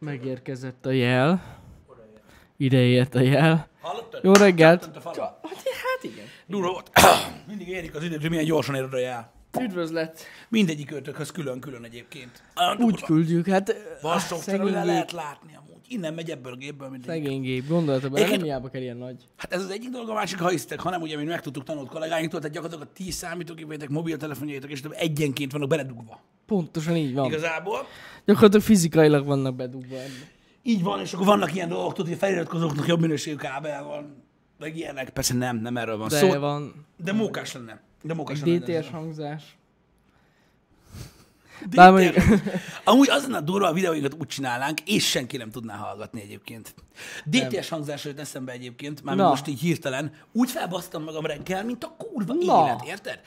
Megérkezett a jel. Ideért a jel. Hallottad? Jó reggelt. A falon. Hát igen. Durva volt. Mindig érik az időt, hogy milyen gyorsan ér oda jár. Üdvözlet. Mindegyik őtökhöz külön-külön egyébként. Úgy küldjük, hát... Van ah, le lehet látni amúgy. Innen megy ebből a gépből mindegyik. Szegény gép, gondolta Egyébként- nem hiába kell ilyen nagy. Hát ez az egyik dolog, a másik, ha hisztek, hanem ugye, mint meg tudtuk tanulni kollégáinktól, tehát gyakorlatilag a 10 számítógépeitek, mobiltelefonjaitok, és több egyenként vannak beledugva. Pontosan így van. Igazából. Gyakorlatilag fizikailag vannak bedugva ebbe. Így van, és akkor vannak ilyen dolgok, tudod, hogy a feliratkozóknak jobb minőségű kábel van, meg ilyenek. Persze nem, nem erről van De szó. van De mókás lenne. De mókás lenne. DTS hangzás. DTS. Bár mondjuk- Amúgy az lenne a durva, a videóinkat úgy csinálnánk, és senki nem tudná hallgatni egyébként. DTS hangzás jött eszembe egyébként, már Na. most így hirtelen. Úgy felbasztam magam reggel, mint a kurva Na. élet, érted?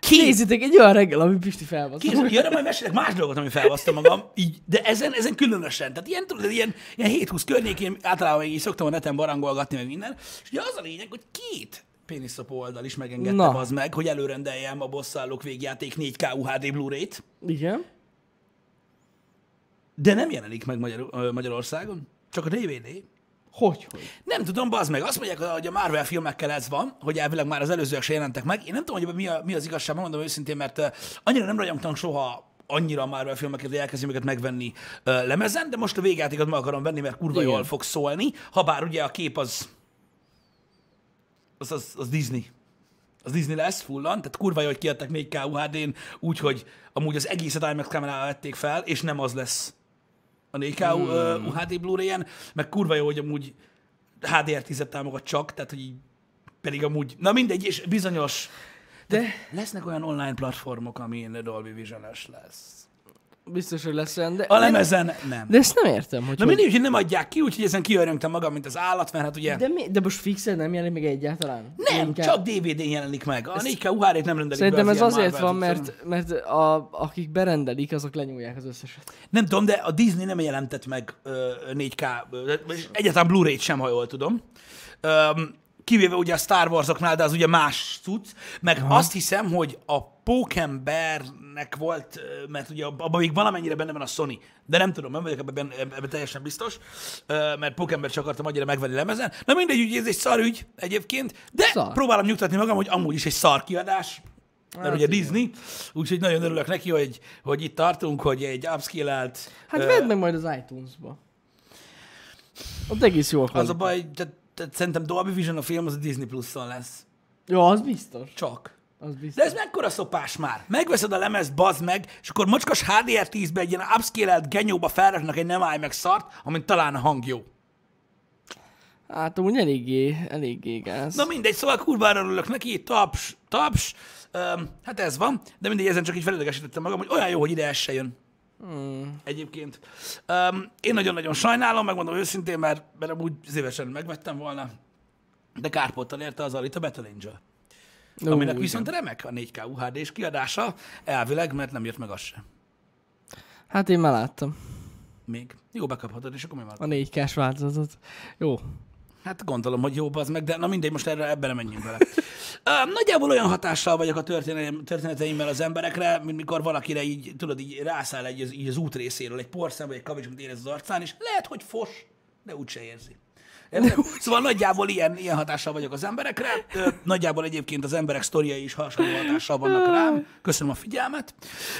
Két, Nézzétek, egy olyan reggel, ami Pisti felbasz. Kész, jönne, majd mesélek más dolgot, ami felbasztam magam, így, de ezen, ezen különösen. Tehát ilyen, tudod, ilyen, ilyen 7-20 környékén általában így szoktam a neten barangolgatni, meg minden. És ugye az a lényeg, hogy két péniszopó oldal is megengedte Na. az meg, hogy előrendeljem a bosszálók végjáték 4K UHD Blu-ray-t, Igen. de nem jelenik meg Magyar, Magyarországon, csak a DVD. Hogy, hogy? Nem tudom, bazd meg. Azt mondják, hogy a Marvel filmekkel ez van, hogy elvileg már az előzőek se jelentek meg. Én nem tudom, hogy mi, a, mi az igazság, mondom őszintén, mert annyira nem rajongtam soha annyira a Marvel filmeket, hogy elkezdjem őket megvenni uh, lemezen, de most a végjátékot meg akarom venni, mert kurva Igen. jól fog szólni. Habár ugye a kép az az, az, az Disney. Az Disney lesz fullan, tehát kurva jó, hogy kiadtak 4K UHD-n, úgyhogy amúgy az egészet IMAX kamerával vették fel, és nem az lesz a 4K hmm. UHD Blu-ray-en, meg kurva jó, hogy amúgy HDR10-et támogat csak, tehát hogy így pedig amúgy, na mindegy, és bizonyos, de lesznek olyan online platformok, amin Dolby Vision-es lesz. Biztos, hogy lesz olyan, de... A lemezen nem. De ezt nem értem, hogy Na mindig, hogy nem adják ki, úgyhogy ezen kiörjöngtem magam, mint az állat, mert hát ugye De, mi? de most fixed nem jelenik meg egyáltalán? nem, Inkább- csak DVD-n jelenik meg. A 4K UHD-t nem rendelik Szerintem be az ez azért van, mert, mert a, akik berendelik, azok lenyúlják az összeset. Nem tudom, de a Disney nem jelentett meg ö, 4K, ö, és egyáltalán Blu-ray-t sem, ha jól tudom. Öm, kivéve ugye a Star Warsoknál, de az ugye más cucc. Meg Aha. azt hiszem, hogy a Pókembernek volt, mert ugye abban még valamennyire benne van a Sony, de nem tudom, nem vagyok ebben, ebben teljesen biztos, mert Pókember csak akartam annyira megvenni lemezen. Na mindegy, ugye ez egy szar ügy egyébként, de Szar. próbálom nyugtatni magam, hogy amúgy is egy szar kiadás, mert Hát ugye igen. Disney, úgyhogy nagyon örülök neki, hogy, hogy itt tartunk, hogy egy upscale-elt Hát ö, vedd meg majd az iTunes-ba. Ott egész jó Az a baj, tehát, tehát szerintem Dolby Vision a film az a Disney Plus-on lesz. Jó, az biztos. Csak. Az biztos. De ez mekkora szopás már? Megveszed a lemezt, bazd meg, és akkor mocskos HDR10-be egy ilyen upscale-elt genyóba felraknak egy nem állj meg szart, amint talán a hang jó. Hát amúgy eléggé, eléggé gáz. Na mindegy, szóval kurvára örülök neki, taps, taps, Öm, hát ez van, de mindegy, ezen csak így felidegesítettem magam, hogy olyan jó, hogy ide ez se jön. Hmm. Egyébként. Öm, én nagyon-nagyon sajnálom, megmondom őszintén, mert, mert amúgy szívesen megvettem volna, de kárpóttal érte az Alita Battle Angel. Ó, Aminek igen. viszont remek a 4K UHD és kiadása, elvileg, mert nem jött meg az se. Hát én már láttam Még. Jó, bekaphatod, és akkor mi van? a 4 k változatot. Jó. Hát gondolom, hogy jobb az meg, de na mindegy, most erre ebben nem menjünk bele. Nagyjából olyan hatással vagyok a történeteim, történeteimmel az emberekre, mint mikor valakire így, tudod, így rászáll egy, az, így az út részéről, egy porszem, vagy egy kavics, amit érez az arcán, és lehet, hogy fos, de úgyse érzi. Érted? Szóval nagyjából ilyen, ilyen hatással vagyok az emberekre. Nagyjából egyébként az emberek sztoriai is hasonló hatással vannak rám. Köszönöm a figyelmet.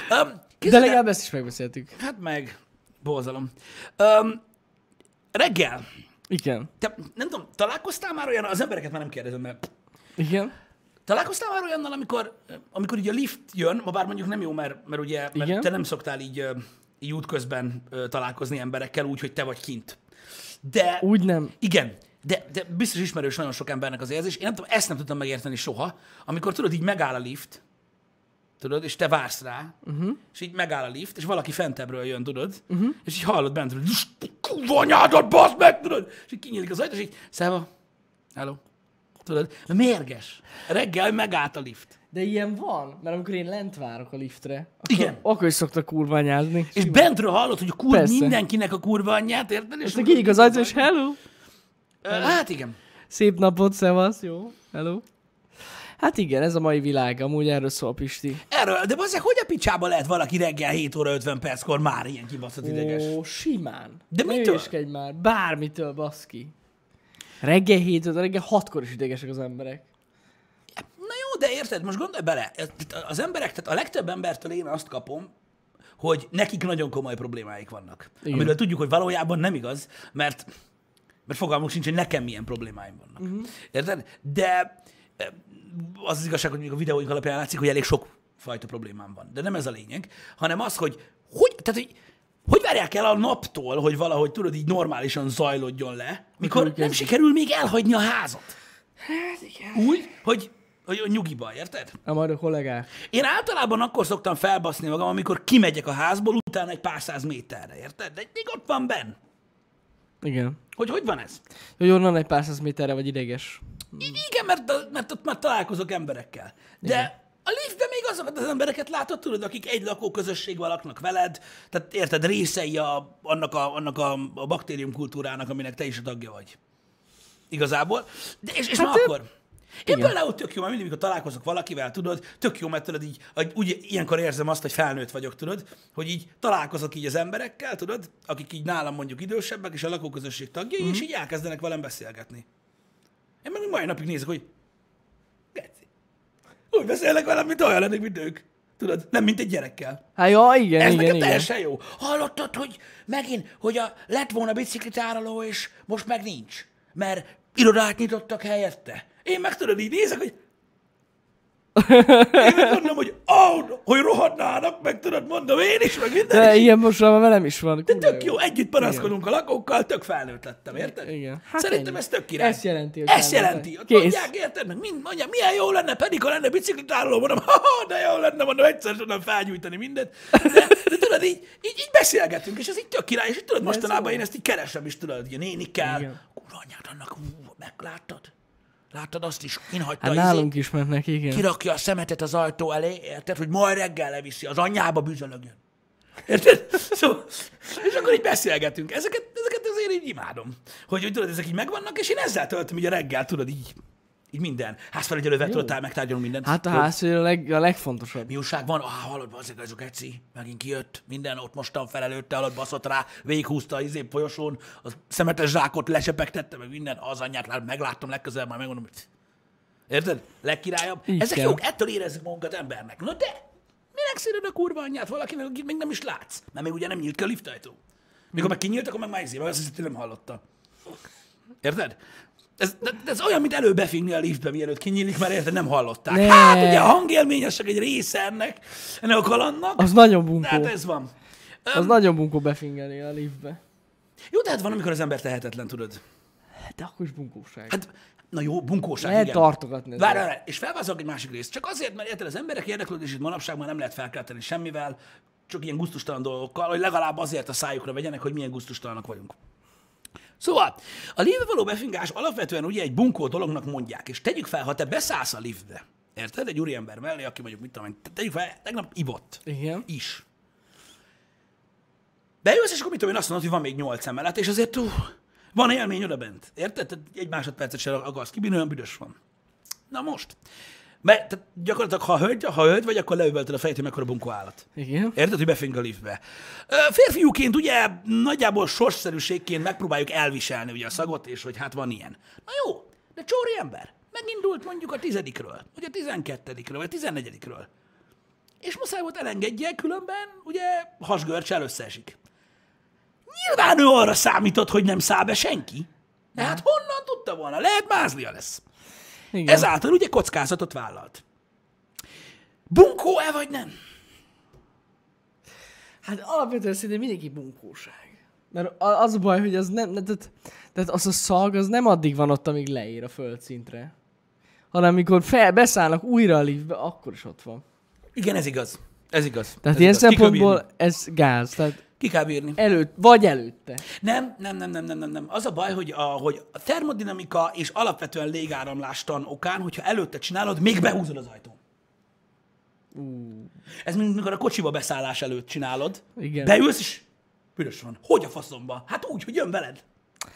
Ö, De legalább ezt is megbeszéltük. Hát meg, borzalom. Um, reggel, Igen. te nem tudom, találkoztál már olyan, az embereket már nem kérdezem, mert Igen. találkoztál már olyannal, amikor, amikor így a lift jön, ma bár mondjuk nem jó, mert, mert ugye mert Igen. te nem szoktál így, így útközben találkozni emberekkel úgy, hogy te vagy kint. De Úgy nem. igen, de, de biztos ismerős nagyon sok embernek az érzés. Én nem tudom, ezt nem tudtam megérteni soha, amikor tudod, így megáll a lift, tudod, és te vársz rá, uh-huh. és így megáll a lift, és valaki fentebbről jön, tudod, uh-huh. és így hallod bent, tudod, kurva anyádat, bazd meg, tudod, és így kinyílik az ajtó, és így, száva, hello, tudod, mérges. Reggel megállt a lift. De ilyen van, mert amikor én lent várok a liftre, akkor, Igen. akkor is szoktak kurványázni. És bentről hallod, hogy a kurva Persze. mindenkinek a kurva anyját, érted? És kinyílik az ajtó, és hello! Ö, Hát igen. Szép napot, szevasz, jó, hello. Hát igen, ez a mai világ, amúgy erről szól Pisti. Erről, de azért hogy a picsába lehet valaki reggel 7 óra 50 perckor már ilyen kibaszott ideges? Ó, simán. De Ne mitől? hülyéskedj már, bármitől, baszki. Reggel 7 reggel 6-kor is idegesek az emberek. De érted, most gondolj bele, az emberek, tehát a legtöbb embertől én azt kapom, hogy nekik nagyon komoly problémáik vannak. Igen. Amiről tudjuk, hogy valójában nem igaz, mert, mert fogalmunk sincs, hogy nekem milyen problémáim vannak. Uh-huh. Érted? De eh, az az igazság, hogy mondjuk a videóink alapján látszik, hogy elég sok fajta problémám van. De nem ez a lényeg, hanem az, hogy hogy, tehát, hogy, hogy várják el a naptól, hogy valahogy tudod, így normálisan zajlódjon le, mikor nem sikerül még elhagyni a házat. Hát igen. Úgy, hogy, hogy nyugiba, érted? A majd a kollégák. Én általában akkor szoktam felbaszni magam, amikor kimegyek a házból, utána egy pár száz méterre, érted? De még ott van benn. Igen. Hogy hogy van ez? Hogy onnan egy pár száz méterre vagy ideges. Igen, mert, mert ott már találkozok emberekkel. De a liftben még azokat az embereket látod, tudod, akik egy lakóközösségben laknak veled, tehát érted, részei a, annak, a, annak a, a baktériumkultúrának, aminek te is a tagja vagy. Igazából. De és, és hát már akkor. Én igen. például tök jó, mert mindig, amikor találkozok valakivel, tudod, tök jó, mert tudod, így, úgy ilyenkor érzem azt, hogy felnőtt vagyok, tudod, hogy így találkozok így az emberekkel, tudod, akik így nálam mondjuk idősebbek, és a lakóközösség tagjai, mm. és így elkezdenek velem beszélgetni. Én meg mai napig nézek, hogy Geci. Úgy beszélnek velem, mint olyan lennék, mint ők. Tudod, nem mint egy gyerekkel. Hát ja, igen, Ez igen, nekem igen. teljesen jó. Hallottad, hogy megint, hogy a, lett volna biciklitároló, és most meg nincs. Mert irodát nyitottak helyette. Én meg tudod, így nézek, hogy én meg mondom, hogy oh, hogy rohadnának, meg tudod, mondom én is, meg minden. De is. ilyen most már velem is van. De tök jó, együtt panaszkodunk a lakókkal, tök felnőtt lettem, érted? Igen. Hát Szerintem ennyi. ez tök király. Ezt jelenti, hogy Ezt jelenti. Ott Kész. mondják, érted? Meg mind mondják, milyen jó lenne, pedig ha lenne biciklitároló, mondom, ha, de jó lenne, mondom, egyszer tudnám felgyújtani mindent. De, de tudod, így, így, így, beszélgetünk, és ez így tök király, és így tudod, mostanában én ezt így keresem is, tudod, hogy a nénikkel, Igen. kurva anyád annak, ú, megláttad? Láttad azt is, kinhagyta Hát izé- nálunk is mennek, igen. kirakja a szemetet az ajtó elé, érted, hogy majd reggel leviszi, az anyjába bűzölögjön. Érted? Szóval, és akkor így beszélgetünk. Ezeket, ezeket azért így imádom. Hogy, hogy tudod, ezek így megvannak, és én ezzel töltöm így a reggel, tudod, így, így minden. Házfelügyelővel tudod, tá- megtárgyalunk mindent. Hát a Tudod, ház a, leg, a legfontosabb. Mi újság van? Ah, hallod, azért ez a geci, megint kijött, minden ott mostan felelőtte, hallod, baszott rá, végighúzta az izé folyosón, a szemetes zsákot lesepegtette, meg minden, az anyját lát, megláttam legközelebb, már megmondom, hogy Érted? Legkirályabb. Így Ezek kell. jók, ettől érezzük magunkat embernek. Na de, minek szíred a kurva anyját valakinek, akit még nem is látsz? Mert még ugye nem nyílt ki a liftajtó. Mikor meg kinyílt, akkor meg már izé, meg azt hiszem, nem hallotta. Érted? Ez, ez olyan, mint előbefingni a liftbe, mielőtt kinyílik, mert érted, nem hallották. Ne. Hát ugye a hangélmény az csak egy része ennek, ennek a kalandnak. Az nagyon bunkó. hát ez van. Az nagyon bunkó befingeni a liftbe. Jó, de hát van, amikor az ember tehetetlen, tudod. De akkor is bunkóság. Hát, na jó, bunkóság, Lehet igen. tartogatni. Várj, várj, és felvázolok egy másik részt. Csak azért, mert érted, az emberek érdeklődését manapság már nem lehet felkelteni semmivel, csak ilyen gusztustalan dolgokkal, hogy legalább azért a szájukra vegyenek, hogy milyen gusztustalanok vagyunk. Szóval, a liftbe való befingás alapvetően ugye egy bunkó dolognak mondják, és tegyük fel, ha te beszállsz a liftbe, érted, egy úriember mellé, aki mondjuk, mit tudom, én, te- tegyük fel, tegnap ivott Igen. is. Bejössz, és akkor mit tudom én azt mondod, hogy van még nyolc emelet, és azért uh, van élmény oda bent. Érted? Egy másodpercet sem akarsz kibírni, olyan büdös van. Na most. Mert tehát gyakorlatilag, ha hölgy, ha hölgy vagy, akkor leüvölted a fejét, hogy mekkora bunkó állat. Igen. Érted, hogy befing a liftbe. Férfiúként ugye nagyjából sorsszerűségként megpróbáljuk elviselni ugye a szagot, és hogy hát van ilyen. Na jó, de csóri ember, megindult mondjuk a tizedikről, vagy a tizenkettedikről, vagy a tizennegyedikről. És muszáj volt elengedje, különben ugye hasgörcsel összeesik. Nyilván ő arra számított, hogy nem száll be senki. De hát honnan tudta volna? Lehet mázlia lesz. Igen. Ezáltal ugye kockázatot vállalt. Bunkó-e vagy nem? Hát alapvetően szerintem mindenki bunkóság. Mert az a baj, hogy az nem, tehát, tehát az a szag, az nem addig van ott, amíg leér a földszintre. Hanem amikor fel, beszállnak újra a liftbe, akkor is ott van. Igen, ez igaz. Ez igaz. Tehát ez ilyen igaz. Szempontból ez gáz. Tehát Ki kell bírni. előtt, vagy előtte. Nem, nem, nem, nem, nem, nem, nem. Az a baj, hogy a, hogy a termodinamika és alapvetően légáramlástan okán, hogyha előtte csinálod, még behúzod az ajtón. Ez mint mikor a kocsiba beszállás előtt csinálod. Igen. Beülsz, és büdös van. Hogy a faszomba? Hát úgy, hogy jön veled.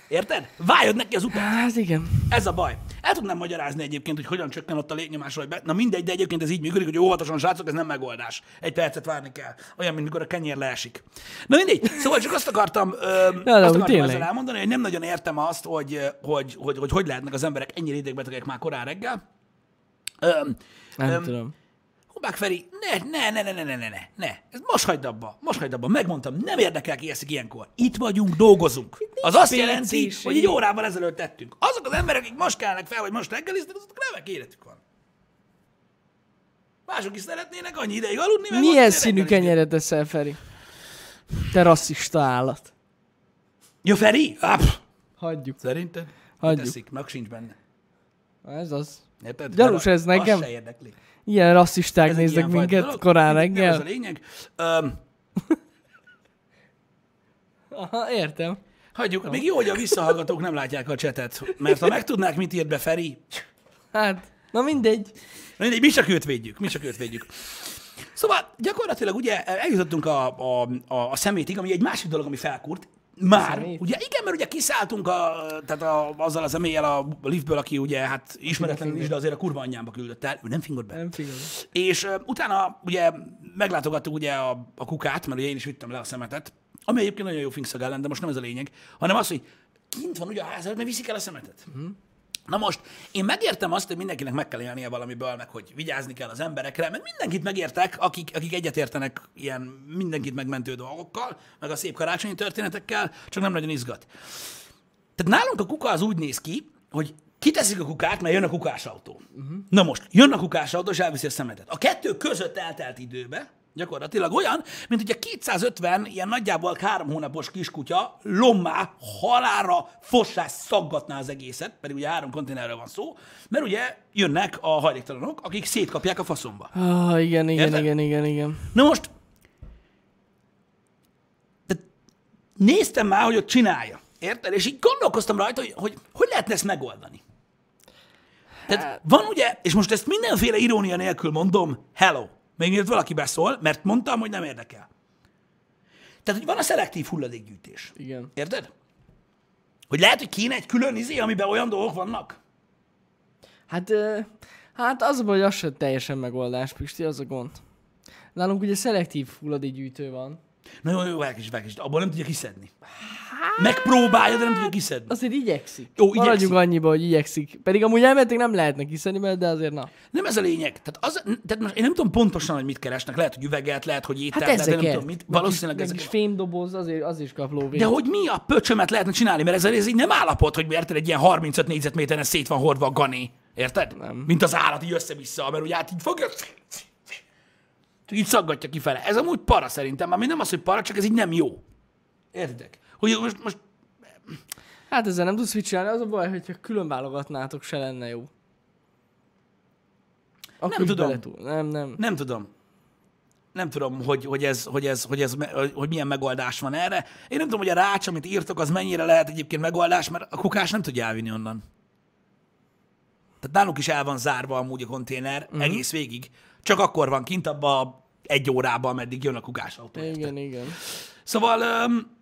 Érted? Váljad neki az utat. Hát igen. Ez a baj. El tudnám magyarázni egyébként, hogy hogyan csökken ott a légnyomás, vagy be... Na mindegy, de egyébként ez így működik, hogy óvatosan, srácok, ez nem megoldás. Egy percet várni kell. Olyan, mint mikor a kenyér leesik. Na mindegy. Szóval csak azt akartam, ö, de azt akartam tényleg. ezzel elmondani, hogy nem nagyon értem azt, hogy hogy, hogy, hogy, hogy, lehetnek az emberek ennyire idegbetegek már korán reggel. Ö, Nem Öm, tudom. Hubák Feri, ne, ne, ne, ne, ne, ne, ne, ne, ne. Ez most hagyd abba, most hagyd abba. Megmondtam, nem érdekel, ki eszik ilyenkor. Itt vagyunk, dolgozunk. Az azt jelenti, pénzéség. hogy egy órával ezelőtt tettünk. Azok az emberek, akik most kelnek fel, vagy most reggeliznek, azok remek életük van. Mások is szeretnének annyi ideig aludni, meg Milyen színű kenyeret eszel, Feri? Te rasszista állat. Jó, Feri? Pff. Hagyjuk. Szerinted? Mit Hagyjuk. Eszik, meg sincs benne. Ez az. Érted? Gyanús ez nekem. Az se érdekli. Ilyen rasszisták Ez néznek ilyenfajta minket dolog. korán Nem az a reggel. lényeg. Öm, Aha, értem. hagyjuk. Még jó, hogy a visszahallgatók nem látják a csetet, mert ha megtudnák, mit írt be Feri, Hát, na mindegy. Na mindegy, mi csak őt védjük, mi csak őt védjük. Szóval gyakorlatilag ugye eljutottunk a, a, a, a szemétig, ami egy másik dolog, ami felkúrt. Már, Szemét? ugye igen, mert ugye kiszálltunk a, tehát a, azzal az emélyel a liftből, aki ugye hát ismeretlenül is, de azért a kurva anyjámba küldött el, ő nem fingott be. Nem figyelj. És uh, utána ugye meglátogattuk ugye a, a kukát, mert ugye én is vittem le a szemetet, ami egyébként nagyon jó fingszag ellen, de most nem ez a lényeg, hanem az, hogy kint van ugye a ház előtt, mert viszik el a szemetet. Uh-huh. Na most, én megértem azt, hogy mindenkinek meg kell élnie valamiből, meg hogy vigyázni kell az emberekre, meg mindenkit megértek, akik, akik egyetértenek ilyen mindenkit megmentő dolgokkal, meg a szép karácsonyi történetekkel, csak nem nagyon izgat. Tehát nálunk a kuka az úgy néz ki, hogy kiteszik a kukát, mert jön a kukásautó. Uh-huh. Na most, jön a kukásautó, és elviszi a szemetet. A kettő között eltelt időbe, gyakorlatilag olyan, mint ugye 250 ilyen nagyjából három hónapos kiskutya lommá, halára, fossás szaggatná az egészet, pedig ugye három konténerről van szó, mert ugye jönnek a hajléktalanok, akik szétkapják a faszomba. Ah, igen, igen, Érted? igen, igen, igen. Na most, de néztem már, hogy ott csinálja. Érted? És így gondolkoztam rajta, hogy hogy, hogy lehetne ezt megoldani. Tehát van ugye, és most ezt mindenféle irónia nélkül mondom, hello, még mielőtt valaki beszól, mert mondtam, hogy nem érdekel. Tehát, hogy van a szelektív hulladékgyűjtés. Igen. Érted? Hogy lehet, hogy kéne egy külön izé, amiben olyan dolgok vannak? Hát, hát az a baj, hogy az sem teljesen megoldás, Pisti, az a gond. Nálunk ugye szelektív hulladékgyűjtő van. Na jó, jó, elkis, elkis, abból nem tudja kiszedni. Megpróbálja, de nem tudja kiszedni. Azért igyekszik. Jó, Maradjunk igyekszik. annyiba, hogy igyekszik. Pedig amúgy elméletileg nem lehetne kiszedni, mert de azért na. Nem ez a lényeg. Tehát, az, tehát most én nem tudom pontosan, hogy mit keresnek. Lehet, hogy üveget, lehet, hogy ételt, Hát lehet, nem tudom mit. Valószínűleg ezeket. is fémdoboz, azért az is kap lóvét. De hogy mi a pöcsömet lehetne csinálni, mert ez, ez így nem állapot, hogy érted, egy ilyen 35 négyzetméteren szét van hordva a gané. Érted? Nem. Mint az állat így össze-vissza, mert ugye hát így fogja, így szaggatja kifele. Ez amúgy para szerintem, ami nem az, hogy para, csak ez így nem jó. Értitek? Hogy most, most Hát ezzel nem tudsz mit csinálni, az a baj, hogyha külön válogatnátok, se lenne jó. Akkor Nem tudom. beletúl. Nem, nem. nem tudom. Nem tudom, hogy, hogy, ez, hogy, ez, hogy, ez, hogy milyen megoldás van erre. Én nem tudom, hogy a rács, amit írtok, az mennyire lehet egyébként megoldás, mert a kukás nem tudja elvinni onnan. Tehát nálunk is el van zárva amúgy a konténer uh-huh. egész végig. Csak akkor van kint abba egy órában, ameddig jön a kukásautó. érted? Igen, igen. Szóval, öm,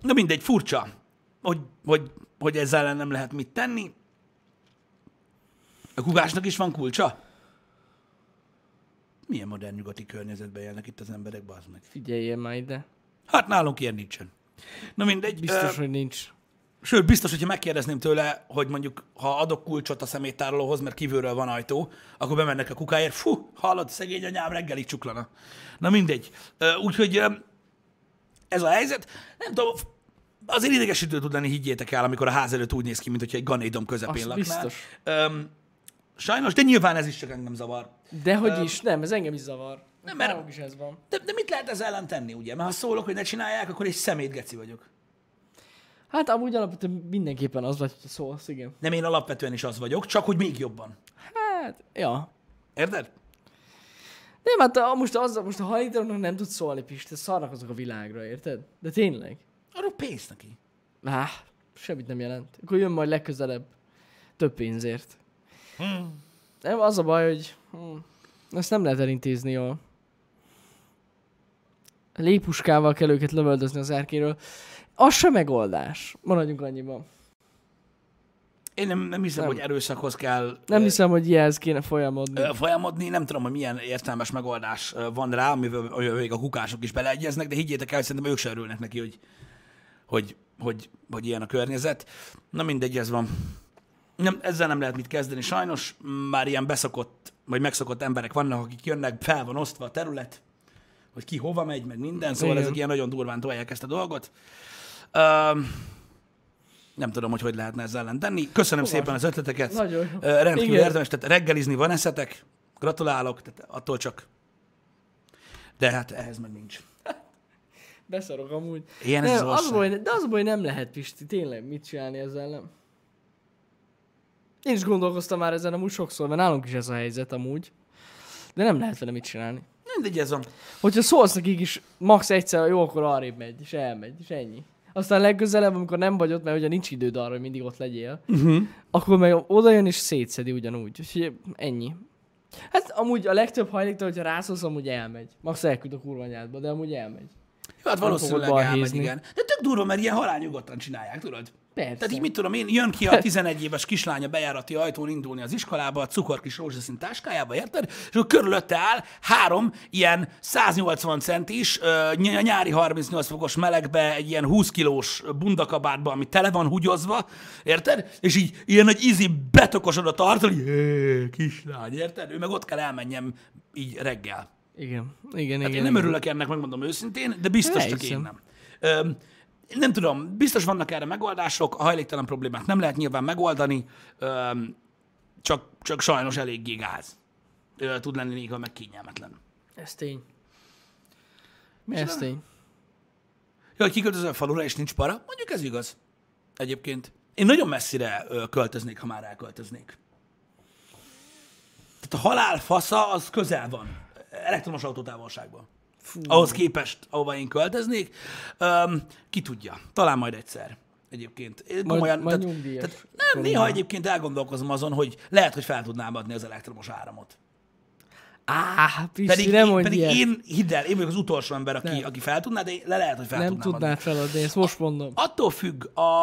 na mindegy, furcsa, hogy, hogy, hogy ezzel ellen nem lehet mit tenni. A kukásnak is van kulcsa? Milyen modern nyugati környezetben élnek itt az emberek, bazd meg. Figyeljél már ide. Hát nálunk ilyen nincsen. Na mindegy. Biztos, ö, hogy nincs. Sőt, biztos, hogyha megkérdezném tőle, hogy mondjuk, ha adok kulcsot a szeméttárolóhoz, mert kívülről van ajtó, akkor bemennek a kukáért, fú, hallod, szegény anyám reggelig csuklana. Na mindegy. Úgyhogy ez a helyzet. Nem tudom, azért idegesítő tud lenni, higgyétek el, amikor a ház előtt úgy néz ki, mint hogyha egy ganédom közepén Az laknál. biztos. Öm, sajnos, de nyilván ez is csak engem zavar. De hogy is, nem, ez engem is zavar. Nem, mert- is ez van. De, de mit lehet ez ellen tenni, ugye? Mert ha szólok, hogy ne csinálják, akkor egy szemétgeci vagyok. Hát amúgy alapvetően mindenképpen az vagy, hogy szólsz, igen. Nem én alapvetően is az vagyok, csak hogy még jobban. Hát, ja. Érted? Nem, hát most, az, most a hajléktalanok nem tudsz szólni, Pisti, szarnak azok a világra, érted? De tényleg. Arról pénz neki. Á, semmit nem jelent. Akkor jön majd legközelebb. Több pénzért. Hmm. Nem, az a baj, hogy hm, ezt nem lehet elintézni jól. Lépuskával kell őket lövöldözni az erkéről. Az sem megoldás. Maradjunk annyiban. Én nem, nem hiszem, Nem. hogy erőszakhoz kell Nem hiszem, hogy ilyenhez kéne folyamodni. folyamodni. Nem tudom, hogy milyen értelmes megoldás van rá, amivel még a kukások is beleegyeznek, de higgyétek el, hogy szerintem ők sem örülnek neki, hogy, hogy, hogy, hogy ilyen a környezet. Na mindegy, ez van. Nem, ezzel nem lehet mit kezdeni. Sajnos már ilyen beszokott, vagy megszokott emberek vannak, akik jönnek, fel van osztva a terület, hogy ki hova megy, meg minden, szóval Igen. ezek ilyen nagyon durván tolják ezt a dolgot. Um, nem tudom, hogy hogy lehetne ezzel ellen tenni. Köszönöm Fogalmam szépen az ötleteket. Nagyon jó. Rendkívül Igen. érdemes, tehát reggelizni van eszetek, gratulálok, tehát attól csak. De hát ehhez meg nincs. Beszarok amúgy. Ilyen ez nem, az az ország. baj, de az baj, nem lehet, Pisti, tényleg mit csinálni ezzel nem. Én is gondolkoztam már ezen amúgy sokszor, mert nálunk is ez a helyzet amúgy. De nem lehet vele mit csinálni. Mindegy, ez van. Hogyha szólsz nekik is max egyszer, jó, akkor arrébb megy, és elmegy, és ennyi. Aztán legközelebb, amikor nem vagy ott, mert ugye nincs időd arra, hogy mindig ott legyél, Uh-huh. akkor meg oda jön és szétszedi ugyanúgy. Úgyhogy ennyi. Hát amúgy a legtöbb hajléktól, hogyha rászólsz, amúgy elmegy. Max elküld a kurva de amúgy elmegy. Jó, hát valószínűleg elmegy, igen. De tök durva, mert ilyen halálnyugodtan csinálják, tudod? Persze. Tehát így mit tudom én, jön ki a 11 éves kislánya bejárati ajtón indulni az iskolába, a cukorkis rózsaszín táskájába, érted? És akkor körülötte áll három ilyen 180 centis, ny- nyári 38 fokos melegbe, egy ilyen 20 kilós bundakabátba, ami tele van húgyozva, érted? És így ilyen nagy ízi betokosodott tartani, hé, kislány, érted? Ő meg ott kell elmenjem így reggel. Igen, igen, Hát igen. én nem igen. örülök ennek, megmondom őszintén, de biztos csak én nem. Öm, nem tudom, biztos vannak erre megoldások, a hajléktalan problémát nem lehet nyilván megoldani, öm, csak, csak sajnos eléggé gáz. Ö, tud lenni néha meg kényelmetlen. Ez tény. Ez tény. Ja, hogy kiköltözöl a falura, és nincs para, mondjuk ez igaz. Egyébként. Én nagyon messzire ö, költöznék, ha már elköltöznék. Tehát a halál fasza az közel van. Elektromos autótávolságban. Fú. ahhoz képest, ahova én költöznék. Um, ki tudja, talán majd egyszer egyébként. Én Komolyan, majd tehát, nyugdíjas tehát nem, néha egyébként elgondolkozom azon, hogy lehet, hogy fel tudnám adni az elektromos áramot. Á, Pisti, Pedig, nem én, pedig ilyet. én, hidd el, én vagyok az utolsó ember, aki, Nem. aki fel tudná, de le lehet, hogy fel Nem tudnád adni. feladni, ezt most mondom. Attól függ, a,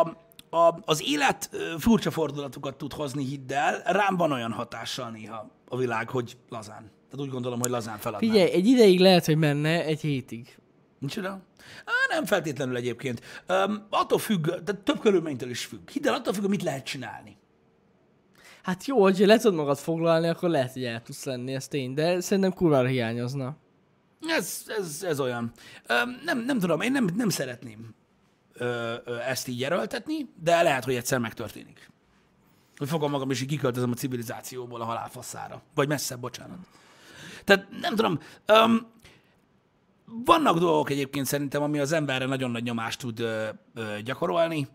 a, az élet furcsa fordulatokat tud hozni, hidd el, rám van olyan hatással néha a világ, hogy lazán. Tehát úgy gondolom, hogy lazán feladnám. Figyelj, egy ideig lehet, hogy menne, egy hétig. Nincs oda? Á, nem feltétlenül egyébként. Um, attól függ, de több körülménytől is függ. Hidd el, attól függ, hogy mit lehet csinálni. Hát jó, hogyha le tudod magad foglalni, akkor lehet, hogy el tudsz lenni, ez tény, de szerintem kurvára hiányozna. Ez, ez, ez olyan. Um, nem, nem tudom, én nem, nem szeretném ö, ö, ezt így erőltetni, de lehet, hogy egyszer megtörténik. Hogy fogom magam, és így kiköltözöm a civilizációból a halálfaszára. Vagy messzebb, bocsánat. Tehát nem tudom, um, vannak dolgok egyébként szerintem, ami az emberre nagyon nagy nyomást tud ö, ö, gyakorolni.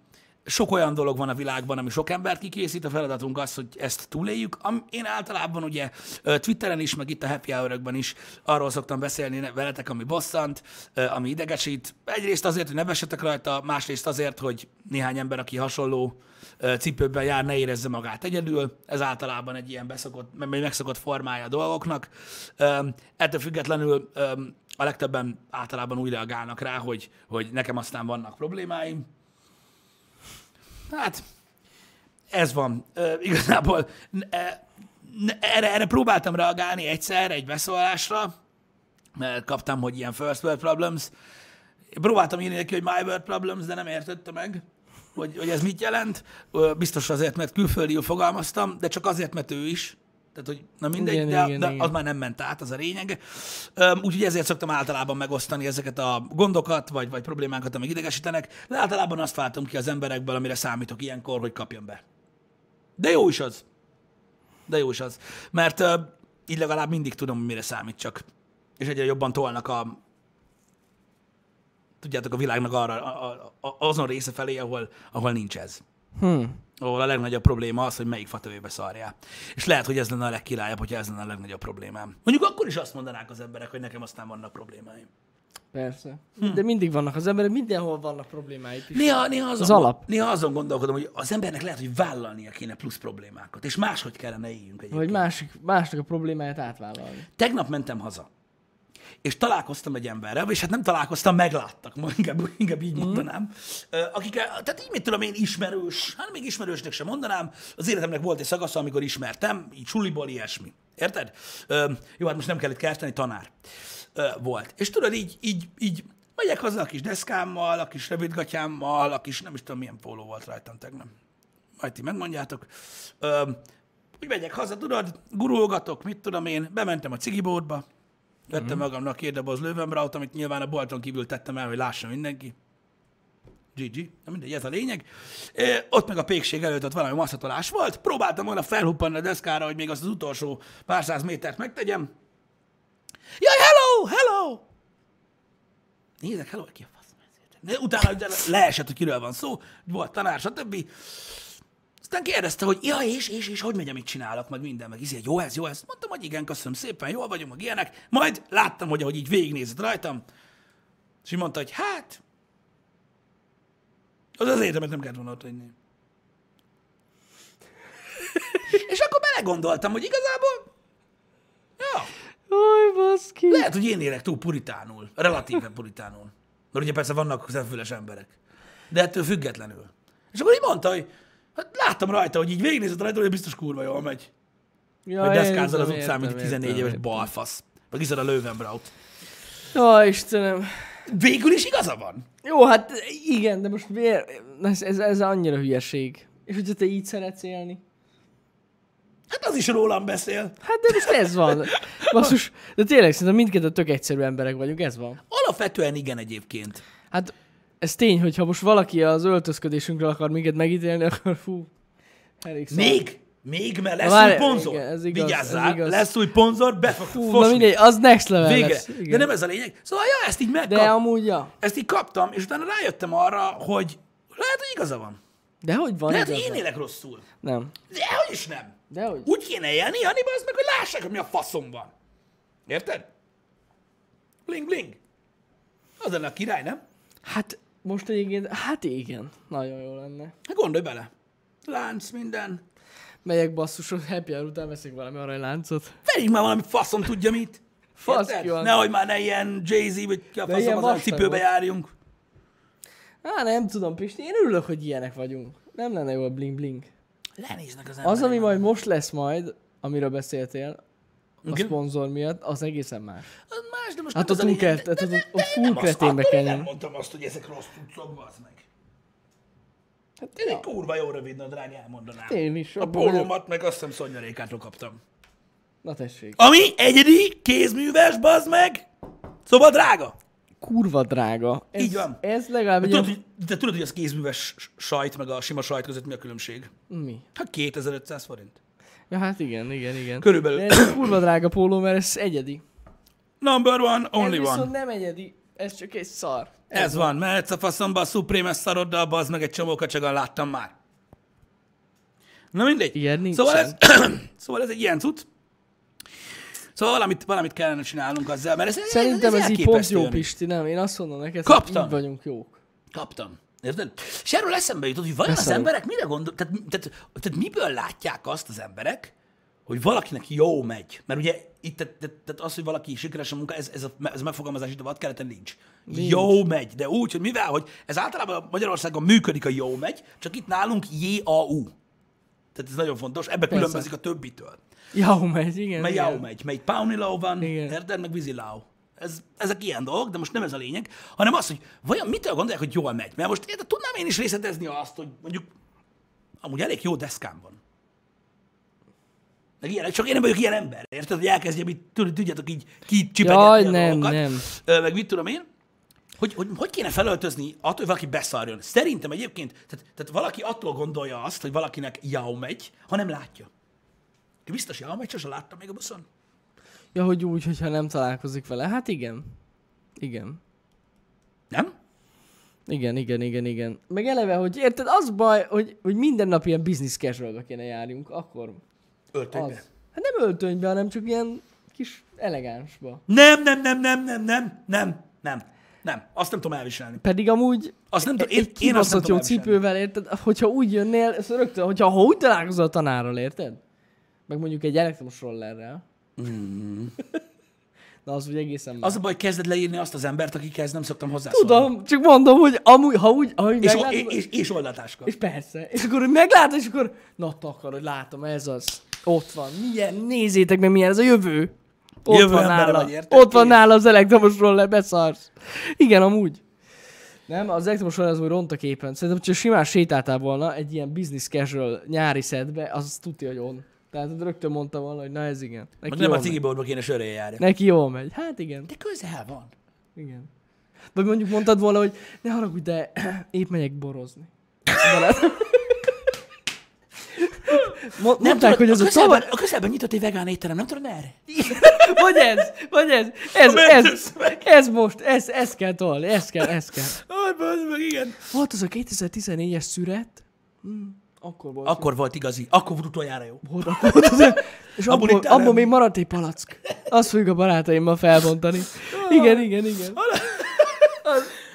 Sok olyan dolog van a világban, ami sok embert kikészít, a feladatunk az, hogy ezt túléljük. Én általában ugye Twitteren is, meg itt a Happy hour is arról szoktam beszélni veletek, ami bosszant, ami idegesít. Egyrészt azért, hogy ne vessetek rajta, másrészt azért, hogy néhány ember, aki hasonló cipőben jár, ne érezze magát egyedül. Ez általában egy ilyen beszokott, meg megszokott formája a dolgoknak. Ettől függetlenül a legtöbben általában úgy reagálnak rá, hogy, hogy nekem aztán vannak problémáim. Hát, ez van. Ö, igazából e, erre, erre próbáltam reagálni egyszer egy beszólásra, mert kaptam, hogy ilyen first world problems. Próbáltam írni neki, hogy my world problems, de nem értette meg, hogy, hogy ez mit jelent. Biztos azért, mert külföldiül fogalmaztam, de csak azért, mert ő is. Tehát, hogy na mindegy, Igen, de, igen, de igen. az már nem ment át, az a lényeg. Úgyhogy ezért szoktam általában megosztani ezeket a gondokat, vagy, vagy problémákat, amik idegesítenek, de általában azt váltom ki az emberekből, amire számítok ilyenkor, hogy kapjon be. De jó is az. De jó is az. Mert ö, így legalább mindig tudom, mire számít csak. És egyre jobban tolnak a tudjátok, a világnak arra, a, a, azon része felé, ahol, ahol nincs ez. Hm. Ahol a legnagyobb probléma az, hogy melyik fatövébe szarjál. És lehet, hogy ez lenne a legkirályabb, hogyha ez lenne a legnagyobb problémám. Mondjuk akkor is azt mondanák az emberek, hogy nekem aztán vannak problémáim. Persze. De mindig vannak az emberek, mindenhol vannak problémáik is. Néha, néha, azon, Az alap. néha azon gondolkodom, hogy az embernek lehet, hogy vállalnia kéne plusz problémákat, és máshogy kellene éljünk egyébként. Vagy másik, másnak a problémáját átvállalni. Tegnap mentem haza, és találkoztam egy emberrel, és hát nem találkoztam, megláttak, inkább, inkább így mondanám, Ö, akikkel, tehát így mit tudom én, ismerős, hát még ismerősnek sem mondanám, az életemnek volt egy szakasza, amikor ismertem, így suliból ilyesmi. Érted? Ö, jó, hát most nem kell itt kerteni, tanár ö, volt. És tudod, így, így, így megyek haza a kis deszkámmal, a kis rövidgatyámmal, a kis nem is tudom milyen póló volt rajtam tegnap. Majd ti megmondjátok. Ö, úgy megyek haza, tudod, gurulgatok, mit tudom én, bementem a cigibótba, vettem magamnak két doboz lővembraut, amit nyilván a bolton kívül tettem el, hogy lássa mindenki. GG, na mindegy, ez a lényeg. É, ott meg a pékség előtt ott valami masszatolás volt, próbáltam volna felhuppanni a deszkára, hogy még azt az utolsó pár száz métert megtegyem. Jaj, hello, hello! Nézek, hello, ki a fasz? Utána leesett, hogy kiről van szó, volt tanár, stb. Aztán kérdezte, hogy ja, és, és, és, hogy megy, amit csinálok, meg minden, meg izé, jó ez, jó ez. Mondtam, hogy igen, köszönöm szépen, jól vagyunk, meg ilyenek. Majd láttam, hogy ahogy így végignézett rajtam, és így mondta, hogy hát, az az egyetemet nem kellett volna ott és akkor belegondoltam, hogy igazából, ja, Oj, baszki. lehet, hogy én élek túl puritánul, relatíve puritánul. Mert ugye persze vannak szemfüles emberek. De ettől függetlenül. És akkor így mondta, hogy hát láttam rajta, hogy így végignézett rajta, hogy biztos kurva jól megy. Ja, Hogy deszkázol az utcán, mint értem, 14 értem, éves értem. balfasz. Meg iszod a lővenbraut. Ja, Istenem. Végül is igaza van. Jó, hát igen, de most miért? Ez, ez, ez annyira hülyeség. És hogyha te így szeretsz élni? Hát az is rólam beszél. Hát de most ez van. Basszus, de tényleg szerintem mindkettő tök egyszerű emberek vagyunk, ez van. Alapvetően igen egyébként. Hát ez tény, hogyha most valaki az öltözködésünkről akar minket megítélni, akkor fú, elég szar. Még, még, mert lesz Várj, új ponzor. igen, ez igaz, Vigyázzál, ez igaz. lesz új ponzor, be fog Fú, na fosni. mindegy, az next level Végre. lesz. De nem ez a lényeg. Szóval, ja, ezt így megkap, De amúgy, ja. ezt így kaptam, és utána rájöttem arra, hogy lehet, hogy igaza van. De hogy van Lehet, hogy igaza? én élek rosszul. Nem. De hogy is nem. De hogy? Úgy kéne élni, Jani, az meg, hogy lássák, hogy mi a faszom van. Érted? Bling, bling. Az lenne a király, nem? Hát most egyébként, hát igen, nagyon jó lenne. Hát gondolj bele. Lánc, minden. Megyek basszus, hogy happy hour után veszek valami aranyláncot. Vegyünk már valami faszom tudja mit. Fasz ki van. Nehogy már ne ilyen Jay-Z, vagy ki a De faszom az cipőbe járjunk. Á, nem tudom, Pisti, én örülök, hogy ilyenek vagyunk. Nem lenne jó a bling bling. Lenéznek az emberek. Az, ami majd most lesz majd, amiről beszéltél, a Igen. szponzor miatt, az egészen más. Az más, de most Hát nem ez a ott- de- ott de full kreténbe kell Nem mondtam azt, hogy ezek rossz cuccok, bazd meg. Hát, Én egy kurva jó rövid nadrág elmondanám. én is. A pólómat meg azt hiszem Szonyarékától kaptam. Na tessék. Ami egyedi, kézműves, bazd meg, szóval drága. Kurva drága. Ez, Így van. Ez legalább De tudod, hogy, de tudod, hogy az kézműves sajt, meg a sima sajt között mi a különbség? Mi? Hát 2500 forint. Ja, hát igen, igen, igen. Körülbelül. De ez kurva drága póló, mert ez egyedi. Number one, only ez one. nem egyedi, ez csak egy szar. Ez van, mehetsz a faszomba a Supreme szaroddal, bazd meg egy csomó kacsagan láttam már. Na mindegy. Ilyen nincsen. Szóval ez, szóval ez egy ilyen cucc. Szóval valamit, valamit kellene csinálnunk azzal, mert ez, Szerintem ez, így pont jó. Pisti, nem? Én azt mondom neked, Kaptam. így vagyunk jók. Kaptam. Érted? És erről eszembe jutott, hogy vajon az Beszarok. emberek mire gondol, tehát, tehát, tehát miből látják azt az emberek, hogy valakinek jó megy. Mert ugye itt tehát, az, hogy valaki sikeres a munka, ez, ez, a, ez megfogalmazás itt a vadkeleten nincs. nincs. Jó megy, de úgy, hogy mivel, hogy ez általában Magyarországon működik a jó megy, csak itt nálunk J-A-U. Tehát ez nagyon fontos, ebbe különbözik a többitől. Jó megy, igen. Mert igen. jó megy, mely paunilau van, érted, meg vízilau. Ez, ezek ilyen dolgok, de most nem ez a lényeg, hanem az, hogy vajon mitől gondolják, hogy jól megy. Mert most érted, tudnám én is részletezni azt, hogy mondjuk amúgy elég jó deszkám van. Meg ilyenek, csak én nem vagyok ilyen ember, érted, hogy elkezdjem tud- tudjátok így kicsipegetni Jaj, a nem, nem. Meg mit tudom én, hogy, hogy, hogy kéne felöltözni attól, hogy valaki beszarjon. Szerintem egyébként, tehát, tehát valaki attól gondolja azt, hogy valakinek jau megy, ha nem látja. Biztos jau megy, sose láttam még a buszon. Ja, hogy úgy, hogyha nem találkozik vele. Hát igen. Igen. Nem? Igen, igen, igen, igen. Meg eleve, hogy érted, az baj, hogy, hogy minden nap ilyen business casualba kéne járjunk, akkor Öltönybe. Az. Hát nem öltönybe, hanem csak ilyen kis elegánsba. Nem, nem, nem, nem, nem, nem, nem, nem. Nem, azt nem tudom elviselni. Pedig amúgy azt nem e- tudom, én, egy én azt nem tudom cipővel, érted? Hogyha úgy jönnél, ez rögtön, hogyha ha úgy találkozol a tanárral, érted? Meg mondjuk egy elektromos rollerrel. Mm. Na az úgy egészen más. Az a baj, kezded leírni azt az embert, akikhez nem szoktam hozzászólni. Tudom, csak mondom, hogy amúgy, ha úgy, ha úgy és, meglátod, és, és, és, oldatáska. És persze. És akkor, hogy meglátod, és akkor, na takar, látom, ez az. Ott van, milyen, nézzétek meg, milyen ez a jövő. Ott Jövő van nála, vagy, ott van nála az elektromos roller, beszarsz. Igen, amúgy. Nem, az elektromos az úgy ront a képen. Szerintem, hogyha simán sétáltál volna egy ilyen business casual nyári szedbe, az tudja, hogy on. Tehát rögtön mondta volna, hogy na ez igen. Neki nem a megy. cigiboltba kéne sörrel járni. Neki jól megy. Hát igen. De közel van. Igen. Vagy mondjuk mondtad volna, hogy ne haragudj, de épp megyek borozni. Mo- Nem mondták, hogy tudod, ez a a, közelben, a közelben nyitott egy vegán étterem, nem tudod merre? Vagy ez, vagy ez, ez, ez, ez most, ez, ez kell tolni, ez kell, ez kell. Aj, bazd meg, igen. Volt az a 2014-es szüret, hm, akkor volt. Akkor volt igazi. Akkor volt utoljára jó. Volt, akkor volt az, és Abból abból, abból még maradt egy palack. Azt fogjuk a barátaimmal felbontani. Igen, igen, igen.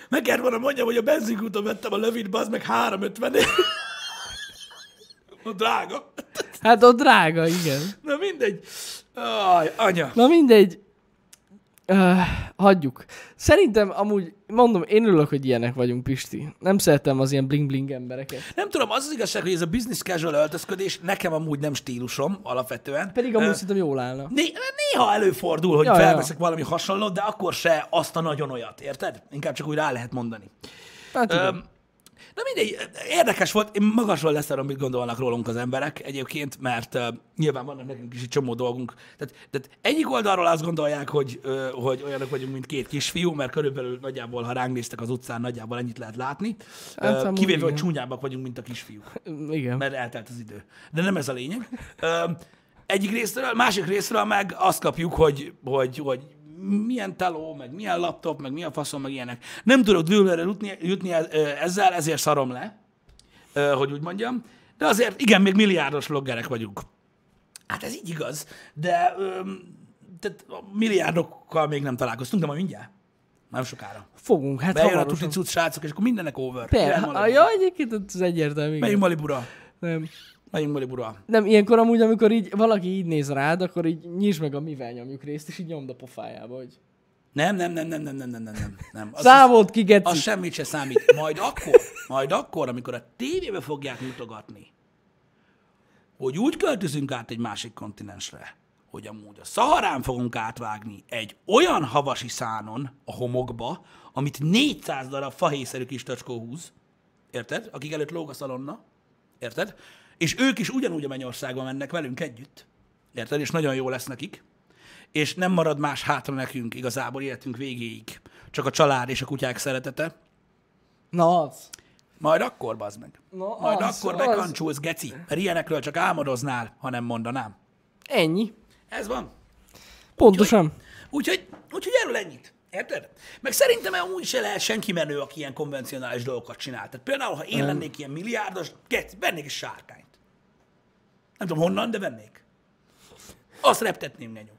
Meg kellett volna mondjam, hogy a benzinkúton vettem a lövit, az meg 350 A drága. Hát ott drága, igen. Na mindegy. Aj, anya. Na mindegy. Uh, hagyjuk. Szerintem amúgy, mondom, én örülök, hogy ilyenek vagyunk, Pisti. Nem szeretem az ilyen bling-bling embereket. Nem tudom, az az igazság, hogy ez a business casual öltözködés nekem amúgy nem stílusom alapvetően. Pedig amúgy Ö, szerintem jól állna. Né- néha előfordul, hogy Ja, felveszek valami hasonlót, de akkor se azt a nagyon olyat, érted? Inkább csak úgy rá lehet mondani. Hát igen. Na mindegy, érdekes volt, én magasról leszarom, mit gondolnak rólunk az emberek egyébként, mert uh, nyilván vannak nekünk is egy csomó dolgunk. Tehát, tehát egyik oldalról azt gondolják, hogy, uh, hogy olyanok vagyunk, mint két kisfiú, mert körülbelül nagyjából, ha ránk néztek az utcán, nagyjából ennyit lehet látni. Hát amúgy kivéve, hogy csúnyábbak vagyunk, mint a kisfiúk igen. mert eltelt az idő. De nem ez a lényeg. Ö, egyik részről, másik részről meg azt kapjuk, hogy, hogy, hogy milyen teló, meg milyen laptop, meg milyen faszom, meg ilyenek. Nem tudok dőlőre jutni, jutni e- ö, ezzel, ezért szarom le, ö, hogy úgy mondjam. De azért igen, még milliárdos vloggerek vagyunk. Hát ez így igaz, de tehát a milliárdokkal még nem találkoztunk, de majd mindjárt. Nem sokára. Fogunk, hát Bejön a hamarosan. tuti cucc srácok, és akkor mindenek over. Per, ja, egyébként ez egyértelmű. Megyünk Malibura. Nem. Megyünk Malibura. nem, ilyenkor amúgy, amikor így valaki így néz rád, akkor így nyisd meg a mivel nyomjuk részt, és így nyomd a pofájába, hogy Nem, nem, nem, nem, nem, nem, nem, nem, nem. nem. Az, számolt ki, geci. az semmit se számít. Majd akkor, majd akkor, amikor a tévébe fogják mutogatni, hogy úgy költözünk át egy másik kontinensre, hogy amúgy a Szaharán fogunk átvágni egy olyan havasi szánon a homokba, amit 400 darab fahészerű kis tacskó húz, érted? Akik előtt lóg a szalonna, érted? És ők is ugyanúgy a mennyországba mennek velünk együtt, érted? És nagyon jó lesz nekik és nem marad más hátra nekünk igazából életünk végéig. Csak a család és a kutyák szeretete. Na az. Majd akkor, bazd meg. Na, Majd az, akkor az. bekancsúlsz, geci. Mert ilyenekről csak álmodoznál, ha nem mondanám. Ennyi. Ez van. Pontosan. Úgyhogy, úgyhogy erről ennyit. Érted? Meg szerintem amúgy se lehet senki menő, aki ilyen konvencionális dolgokat csinál. Tehát például, ha én lennék ilyen milliárdos, geci, vennék egy sárkányt. Nem tudom honnan, de vennék. Azt reptetném, nenyom.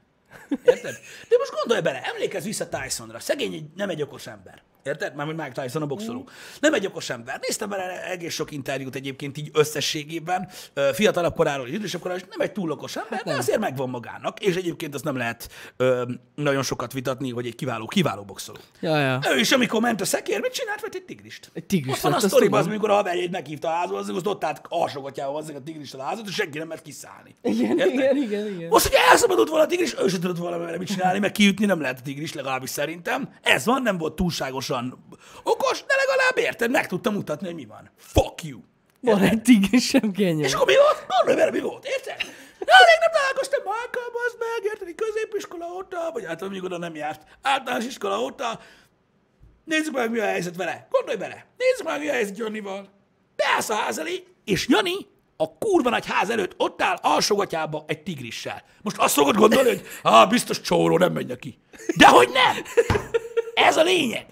Érted? De most gondolj bele, emlékezz vissza Tysonra. Szegény egy, nem egy okos ember. Érted? Mármint Mike Tyson a boxoló. Nem egy okos ember. Néztem vele egész sok interjút egyébként így összességében, fiatalabb koráról idősebb koráról, és nem egy túl okos ember, de azért megvan magának. És egyébként azt nem lehet ö, nagyon sokat vitatni, hogy egy kiváló, kiváló boxoló. Ja, ja. Ő is, amikor ment a szekér, mit csinált? Vett egy tigrist. Egy tigrist Ott van a sztoriban, az, amikor a haverjét meghívta a házba, az, az ott állt alsogatjával hozzá a tigrist a házat, és senki nem mert kiszállni. Igen, Érted? igen, igen, igen. Most, hogyha elszabadult volna a tigris, ő sem tudott volna vele mit csinálni, meg kiütni nem lehet a tigris, legalábbis szerintem. Ez van, nem volt túlságosan okos, de legalább érted, meg tudtam mutatni, hogy mi van. Fuck you. Van egy tigris sem kenyő. És akkor mi volt? Gondolj vele, mi volt, érted? Rég nem találkoztam Michael, az meg, érted, középiskola óta, vagy hát mondjuk oda nem járt, általános iskola óta. Nézzük meg, mi a helyzet vele. Gondolj bele. Nézzük meg, mi a helyzet Janival. Beállsz a ház elé, és Jani a kurva nagy ház előtt ott áll alsógatyába egy tigrissel. Most azt fogod gondolni, hogy ah, biztos csóró, nem megy neki. De hogy nem! Ez a lényeg.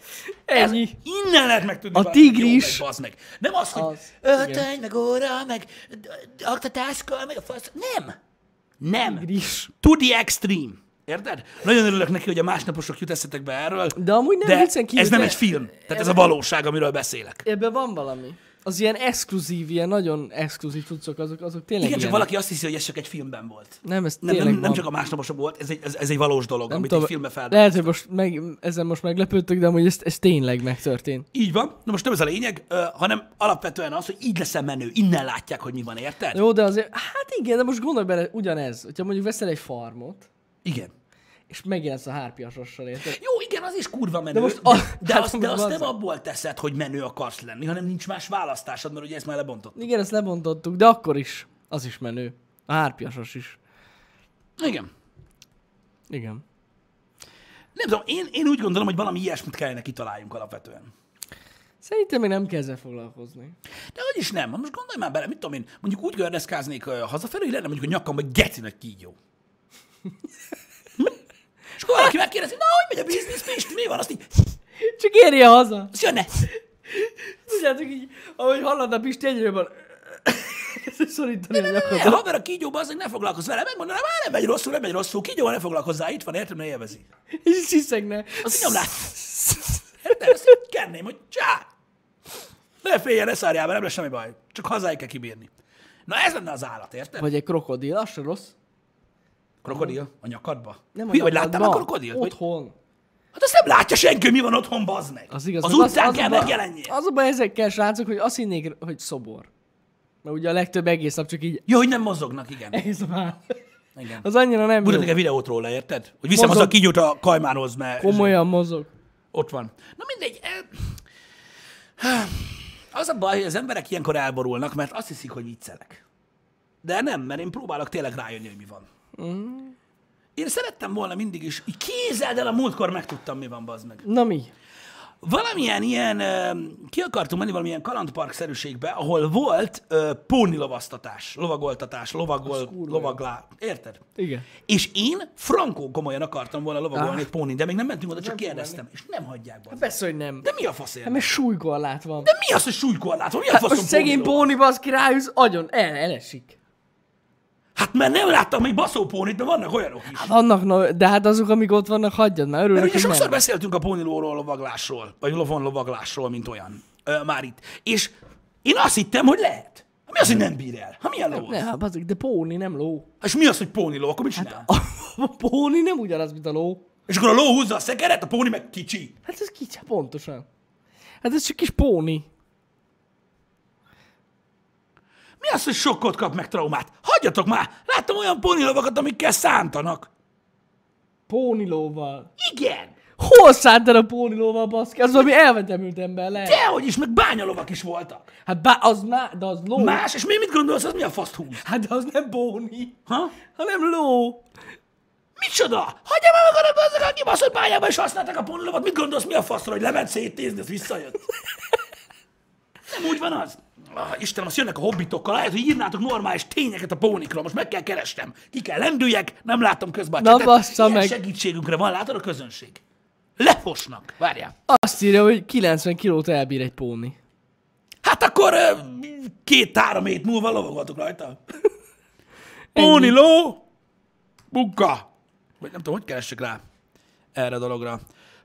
Ez, Ennyi. innen lehet megtudni, A tigris- Meg, meg. Nem az, hogy Az. öltöny, meg óra, meg aktatáska, meg a fasz. Nem. Nem. Tigris. To the extreme. Érted? Nagyon örülök neki, hogy a másnaposok jut eszetek be erről. De amúgy nem de viccen kívül, ez nem egy film. Tehát ez a valóság, amiről beszélek. Ebben van valami. Az ilyen exkluzív, ilyen nagyon exkluzív cuccok, azok, azok tényleg Igen, csak valaki azt hiszi, hogy ez csak egy filmben volt. Nem, ez Nem, nem, nem van. csak a másnaposok volt, ez egy, ez, ez egy valós dolog, Nem amit tudom, egy filmbe fel. Lehet, hogy most meg, ezen most meglepődtök, de amúgy ez, ez tényleg megtörtént. Így van. Na most nem ez a lényeg, ö, hanem alapvetően az, hogy így leszel menő. Innen látják, hogy mi van, érted? Jó, de azért, hát igen, de most gondolj bele, ugyanez. Hogyha mondjuk veszel egy farmot, Igen. És megjelensz a hárpiasossal, érted? Jó, igen, az is kurva menő, de, most a- de, de, hát azt, de most azt nem abból teszed, hogy menő akarsz lenni, hanem nincs más választásod, mert ugye ezt már lebontott. Igen, ezt lebontottuk, de akkor is. Az is menő. A hárpiasos is. Igen. Igen. Nem tudom, én, én úgy gondolom, hogy valami ilyesmit kellene kitaláljunk alapvetően. Szerintem még nem kell ezzel foglalkozni. De hogy is nem, most gondolj már bele, mit tudom én, mondjuk úgy gördeszkáznék uh, hazafelé, hogy lenne mondjuk a nyakamba egy geci nagy kígyó. És akkor valaki megkérdezi, na, hogy megy a biznisz, Pisti, mi van? Azt így, Csak érje haza! azt jönne. Tudjátok így, ahogy hallod a Pisti egyre. Kezd szorítani a Ne, nyakadat. haver a kígyóba, az, ne foglalkozz vele. Megmondanám, már nem megy rosszul, nem megy rosszul. Kígyóval ne foglalkozz hozzá, itt van, értem, ne élvezi. És sziszegne. Az nyom lát. Érted? Így kenném, hogy csá. Ne féljen, ne szárjál be, nem lesz semmi baj. Csak hazáig kell kibírni. Na ez lenne az állat, érted? Vagy egy krokodil, az se rossz. Krokodil a nyakadba? Nem vagy nyakadba, láttál a krokodilt? Vagy... Otthon. Hát azt nem látja senki, hogy mi van otthon, bazd meg. Az igaz. Az meg utcán az kell megjelenjél. Az a baj ezekkel, srácok, hogy azt hinnék, hogy szobor. Mert ugye a legtöbb egész nap csak így Jó, hogy nem mozognak, igen. nap áll. igen. Az annyira nem. Mutatok egy videót róla, érted? Hogy viszem az Mozog. a kígyót a kajmánhoz, mert Komolyan mozog. ott van. Na mindegy. eh, Az a baj, hogy az emberek ilyenkor elborulnak, mert azt hiszik, hogy viccelek. De nem, mert én próbálok tényleg rájönni, hogy mi van. Mm. Én szerettem volna mindig is, így kézeld el, a múltkor megtudtam, mi van, bazd meg. Na mi? Valamilyen ilyen, ki akartunk menni valamilyen kalandpark-szerűségbe, ahol volt ö, pónilovasztatás, lovagoltatás, lovagol, lovaglá, érted? Igen. És én frankó komolyan akartam volna lovagolni Ah. egy pónin, de még nem mentünk oda, csak nem kérdeztem, és nem hagyják be. Persze, hogy nem. De mi a faszért? Hát mert súlykorlát van. De mi az, hogy súlykorlát? Mi a Hát faszom szegény póni baszki ráűz, agyon, el, elesik. Hát mert nem láttam még baszó pónit, de vannak olyanok is. Vannak, no, de hát azok, amik ott vannak, hagyjad Mert örülök, ugye hogy sokszor nem. beszéltünk a pónilóról, lovaglásról, vagy lovon lovaglásról, mint olyan, ö, már itt. És én azt hittem, hogy lehet. Mi az, hogy nem bír el? Ha milyen ló? Ne, hát bazzik, de póni, nem ló. És mi az, hogy póniló? Akkor mit csinál? A, a póni nem ugyanaz, mint a ló. És akkor a ló húzza a szekeret, a póni meg kicsi. Hát ez kicsi, pontosan. Hát ez csak kis póni. Mi az, hogy sokkot kap meg traumát? Hagyjatok már! Láttam olyan pónilovakat, amikkel szántanak. Pónilóval. Igen! Hol szántál a pónilóval, baszki? Az valami elvetemült ember lehet. Dehogy is, meg bányalovak is voltak. Hát bá, az már, de az ló. Más, és mi mit gondolsz, az mi a faszt húz? Hát de az nem póni, Ha? hanem ló. Micsoda? Hagyja már magadat azzal a kibaszott bányába, és használták a pónilovat. Mit gondolsz, mi a faszra, hogy lement széttézni, az visszajött? Nem úgy van az. Ah, Istenem, azt jönnek a hobbitokkal, lehet, hogy írnátok normális tényeket a pónikról. Most meg kell keresnem. Ki kell lendüljek, nem látom közben Na, bassza meg. segítségünkre van, látod a közönség? Lefosnak. Várjál. Azt írja, hogy 90 kilót elbír egy póni. Hát akkor két-három hét múlva lovagoltok rajta. Póni ló, bukka. Vagy nem tudom, hogy keressek rá erre a dologra.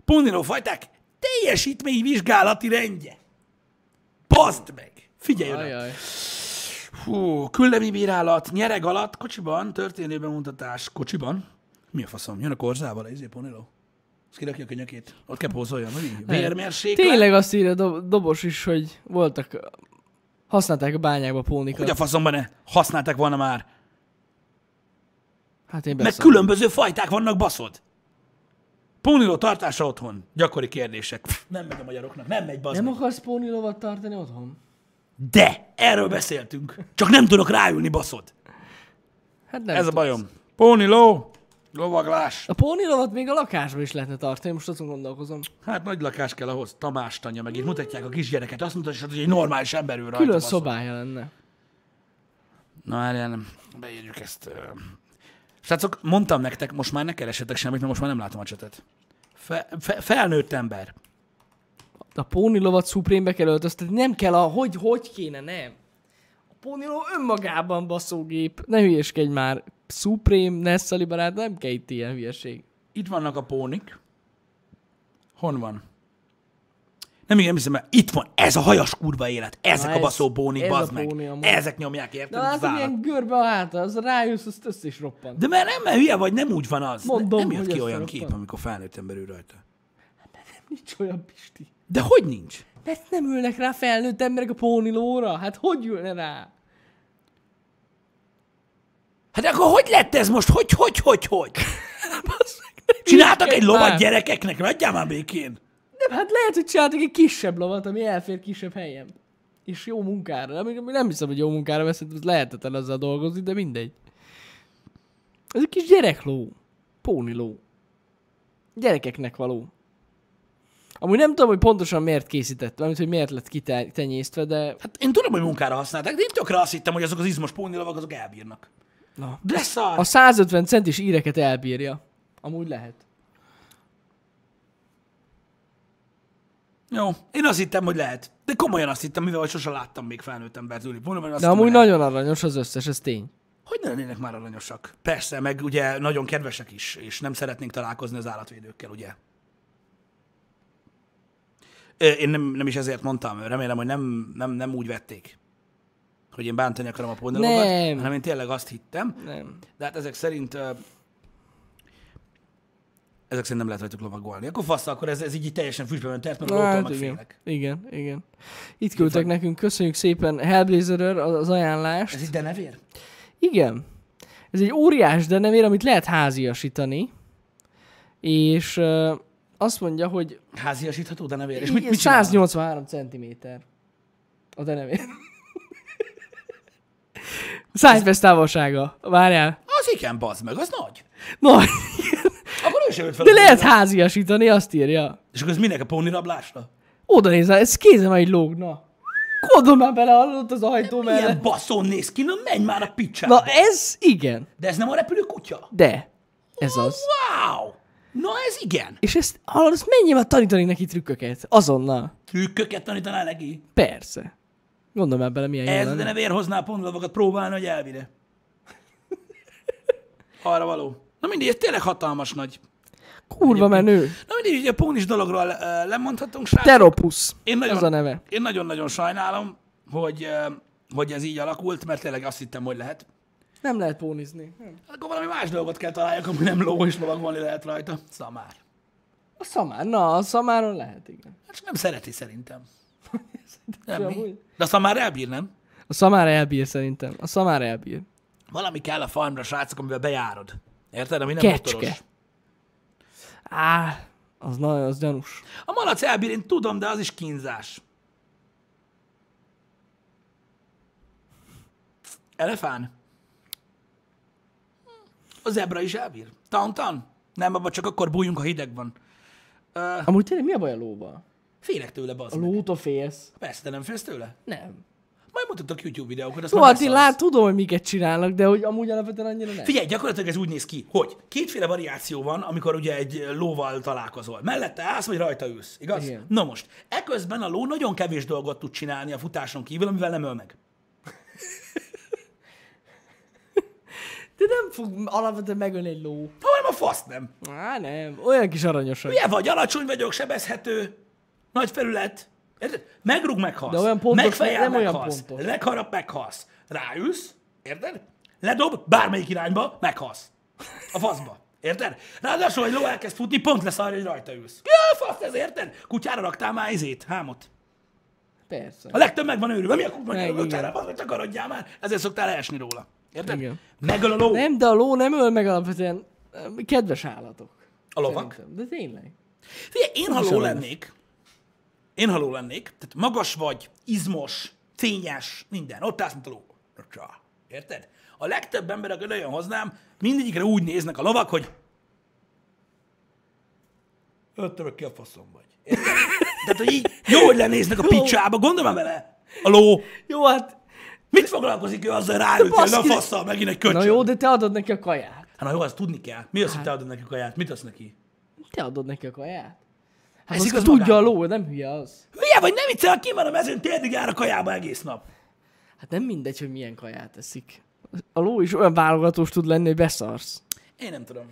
Póniló fajták teljesítményvizsgálati rendje. Bazd meg! Figyelj oda! Hú, küllemi bírálat, nyereg alatt, kocsiban, történő bemutatás, kocsiban. Mi a faszom? Jön a korzával, ez Póniló? Azt kirakja a könyökét. Ott kell pózoljon, vagy mi? Vérmérséklet. Tényleg azt írja do- Dobos is, hogy voltak, használták a bányákba pónikat. Hogy a faszomban ne használták volna már. Hát én Meg különböző fajták vannak, baszod. Póniló tartása otthon. Gyakori kérdések. Pff, nem megy a magyaroknak, nem megy, bazd Nem meg. akarsz pónilovat tartani otthon? De, erről beszéltünk. Csak nem tudok ráülni, baszod. Hát nem Ez a tudsz. bajom. Póniló, lovaglás. A pónilovat még a lakásban is lehetne tartani, most azon gondolkozom. Hát nagy lakás kell ahhoz. Tamás tanya, meg itt mutatják a kisgyereket. Azt mutatják, hogy egy normális ember ül rajta. Külön baszod. szobája lenne. Na, várjál, nem. Beírjuk ezt. Srácok, mondtam nektek, most már ne keressetek semmit, mert most már nem látom a csetet. Fe, fe, felnőtt ember. A pónilovat Supreme-be kell öltöztetni, nem kell a hogy, hogy kéne, nem. A póniló önmagában baszógép. Ne hülyeskedj már. Supreme, Nessali barát, nem kell itt ilyen hülyeség. Itt vannak a pónik. Hon van? Nem igen, hiszem, mert itt van, ez a hajas kurva élet, ezek Na a ez- baszó pónik, ez bazd meg. póni amúgy. Ezek nyomják, érted? De az ilyen görbe a háta, az rájössz, azt össze is roppan. De mert nem, mert hülye vagy, nem úgy van az. Mondom, nem jött ki olyan kép, amikor felnőtt ember ül rajta. Nincs olyan pisti. De hogy nincs? Mert nem ülnek rá felnőtt emberek a pónilóra. Hát hogy ülne rá? Hát akkor hogy lett ez most? Hogy, hogy, hogy, hogy? Csináltak egy lovat Már. gyerekeknek, hagyjál már békén. Nem, hát lehet, hogy csináltak egy kisebb lovat, ami elfér kisebb helyen. És jó munkára. Nem, nem hiszem, hogy jó munkára veszed, ez lehetetlen azzal dolgozni, de mindegy. Ez egy kis gyerekló. Póniló. Gyerekeknek való. Amúgy nem tudom, hogy pontosan miért készített, amit, hogy miért lett kitenyésztve, de... Hát én tudom, hogy munkára használták, de én tökre azt hittem, hogy azok az izmos pónilovak, azok elbírnak. Na. De szar. A 150 centis íreket elbírja. Amúgy lehet. Jó, én azt hittem, hogy lehet. De komolyan azt hittem, mivel sosem láttam még felnőtt embert ülni. Mondom, azt De amúgy lehet. nagyon aranyos az összes, ez tény. Hogy ne lennének már aranyosak? Persze, meg ugye nagyon kedvesek is, és nem szeretnénk találkozni az állatvédőkkel, ugye? Én nem, nem is ezért mondtam, remélem, hogy nem, nem, nem úgy vették, hogy én bántani akarom a pondelokat, Nem. hanem én tényleg azt hittem. Nem. De hát ezek szerint ezek szerint nem lehet rajtuk lovagolni. Akkor fasz, akkor ez, ez így, teljesen füstbe ment, mert Hát meg igen. félek. igen, igen. Itt küldtek nekünk, köszönjük szépen Hellblazer az ajánlást. Ez itt denevér? Igen. Ez egy óriás denevér, amit lehet háziasítani. És azt mondja, hogy Háziasítható denevér? És mit, mit csinál? 183 cm a denevér. Szájfesz távolsága. Várjál. Az igen, bazd meg, az nagy. No, Akkor ő sem jött fel. de lehet háziasítani, azt írja. És akkor ez minek a pónirablásra? Oda nézel, ez kézem egy lógna. Kodom már bele hallott az ajtó mellett. Milyen baszón néz ki, na menj már a picsába. Na ez igen. De ez nem a repülő kutya? De. Ez az. Wow! Na ez igen. És ezt, hallod, ezt menjél már tanítani neki trükköket. Azonnal. Trükköket tanítanál neki. Persze. Gondolom már bele, milyen jó Ez de lenne. ne vér hoznál pontlavakat próbálni, hogy elvire. Arra való. Na mindig, ez tényleg hatalmas nagy. Kurva menő. Na mindig, ugye a pónis dologról uh, lemondhatunk, srácok. Teropus. Én nagyon, Ez a neve. Én nagyon-nagyon sajnálom, hogy, uh, hogy ez így alakult, mert tényleg azt hittem, hogy lehet. Nem lehet pónizni. Nem. Hát akkor valami más dolgot kell találjak, ami nem ló és lovagolni lehet rajta. Szamár. A szamár. Na, a szamáron lehet, igen. Hát csak nem szereti szerintem. Nem, mi? De aztán már elbír, nem? A szamár elbír szerintem. A szamár elbír. Valami kell a farmra, srácok, amivel bejárod. Érted? Ami nem Kecske. motoros. Á, az nagyon, az gyanús. A malac elbír, én tudom, de az is kínzás. Elefán? A zebra is elbír. Tauntan? Nem, abban csak akkor bújjunk, ha hideg van. Ö, Amúgy tényleg mi a baj a lóval? félek tőle, bazd A meg. lótól félsz? Persze, te nem félsz tőle? Nem. Majd mutatok YouTube videókat, azt Jó, hát én lát, tudom, hogy miket csinálnak, de hogy amúgy alapvetően annyira nem. Figyelj, gyakorlatilag ez úgy néz ki, hogy kétféle variáció van, amikor ugye egy lóval találkozol. Mellette állsz, vagy rajta ülsz, igaz? Igen. Na most, eközben a ló nagyon kevés dolgot tud csinálni a futáson kívül, amivel nem öl meg. De nem fog alapvetően megölni egy ló. Hanem a fasz nem. Á, nem. Olyan kis aranyosak. Ugye vagy, alacsony vagyok, sebezhető, nagy felület. Érted? Megrúg, meghalsz. De olyan pontos, Megfejel, nem olyan meghalsz. pontos. Megharap, meghalsz. Ráülsz, érted? Ledob, bármelyik irányba, meghalsz. A faszba. Érted? Ráadásul, hogy ló elkezd futni, pont lesz arra, hogy rajta ülsz. Ja, fasz, ez érted? Kutyára raktál már izét, hámot. Persze. A legtöbb meg van őrülve. Mi a kell a kutyára, az, hogy takarodjál már. Ezért szoktál leesni róla. Érted? Igen. Megöl a ló. Nem, de a ló nem öl meg alapvetően kedves állatok. A lovak. Szerintem. De tényleg. Figyelj, én ha is ló aranyos. lennék, én ha ló lennék, tehát magas vagy, izmos, fényes, minden, ott állsz, mint a ló. Érted? A legtöbb ember, aki olyan hoznám, mindegyikre úgy néznek a lovak, hogy Öttem ki a faszom vagy. Érted? Tehát, hogy így jó, hogy lenéznek a picsába, gondolj már vele. A ló. Jó, hát... Mit foglalkozik ő azzal baszki, de- faszal, megint egy köcsög. Na jó, de te adod neki a kaját. Hát na jó, azt tudni kell. Mi az, hogy te adod neki a kaját? Mit adsz neki? Te adod neki a kaját. Hát Ez igaz tudja a magában. ló, nem hülye az. Hülye vagy, nem viccel, ki van a mezőn, térdig jár a kajába egész nap. Hát nem mindegy, hogy milyen kaját eszik. A ló is olyan válogatós tud lenni, hogy beszarsz. Én nem tudom.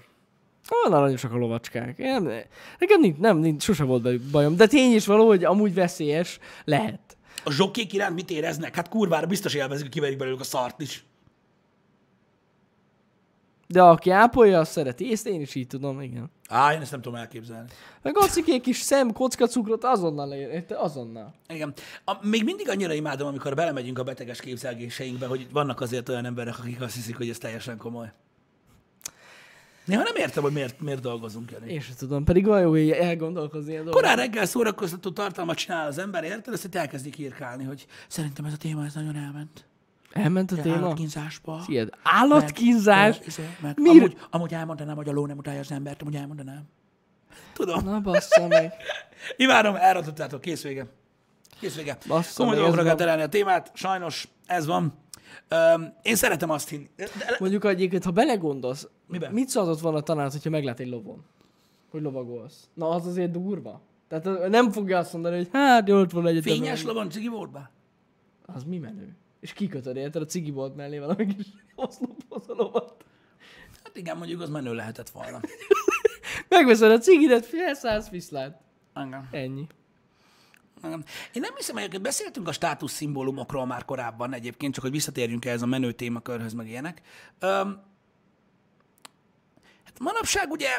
Olyan aranyosak a lovacskák. Én, nekem nincs, nem, nincs, sose volt velük bajom. De tény is való, hogy amúgy veszélyes lehet. A zsokkék iránt mit éreznek? Hát kurvára biztos élvezik, hogy kiverik belőlük a szart is. De aki ápolja, azt szereti. Ezt én is így tudom, igen. Á, én ezt nem tudom elképzelni. Meg a cikék is szem, kocka cukrot azonnal érte? Azonnal. Igen. A, még mindig annyira imádom, amikor belemegyünk a beteges képzelgéseinkbe, hogy vannak azért olyan emberek, akik azt hiszik, hogy ez teljesen komoly. Néha nem értem, hogy miért, miért dolgozunk. Én sem tudom, pedig olyan jó hogy elgondolkozni a dolgok. Korán reggel szórakoztató tartalmat csinál az ember, érted? Itt elkezdik írkálni, hogy szerintem ez a téma ez nagyon elment. Elment a téma? Állatkínzásba. Ilyet. Állatkínzás? Meg, meg amúgy, amúgy elmondanám, hogy a ló nem utálja az embert, amúgy elmondanám. Tudom. Na bassza meg. Imádom, elrontottátok, kész vége. Kész vége. Bassza Komoly dolgokra kell terelni a témát, sajnos ez van. Öm, én szeretem azt hinni. De, Mondjuk egyébként, ha belegondolsz, Miben? mit szóltott volna a tanár, hogyha meglát egy lovon? Hogy lovagolsz? Na, az azért durva. Tehát nem fogja azt mondani, hogy hát jó, ott van egy fényes lovon cigi volt be? Az mi menő? És kikötöd, érted? A cigi volt mellé valami kis oszlophoz a lovat. Hát igen, mondjuk az menő lehetett volna. Megveszed a cigidet, felszállsz, viszlát. Igen. Ennyi. Igen. Én nem hiszem, hogy beszéltünk a státuszszimbólumokról már korábban egyébként, csak hogy visszatérjünk ehhez a menő témakörhöz, meg ilyenek. Hát manapság ugye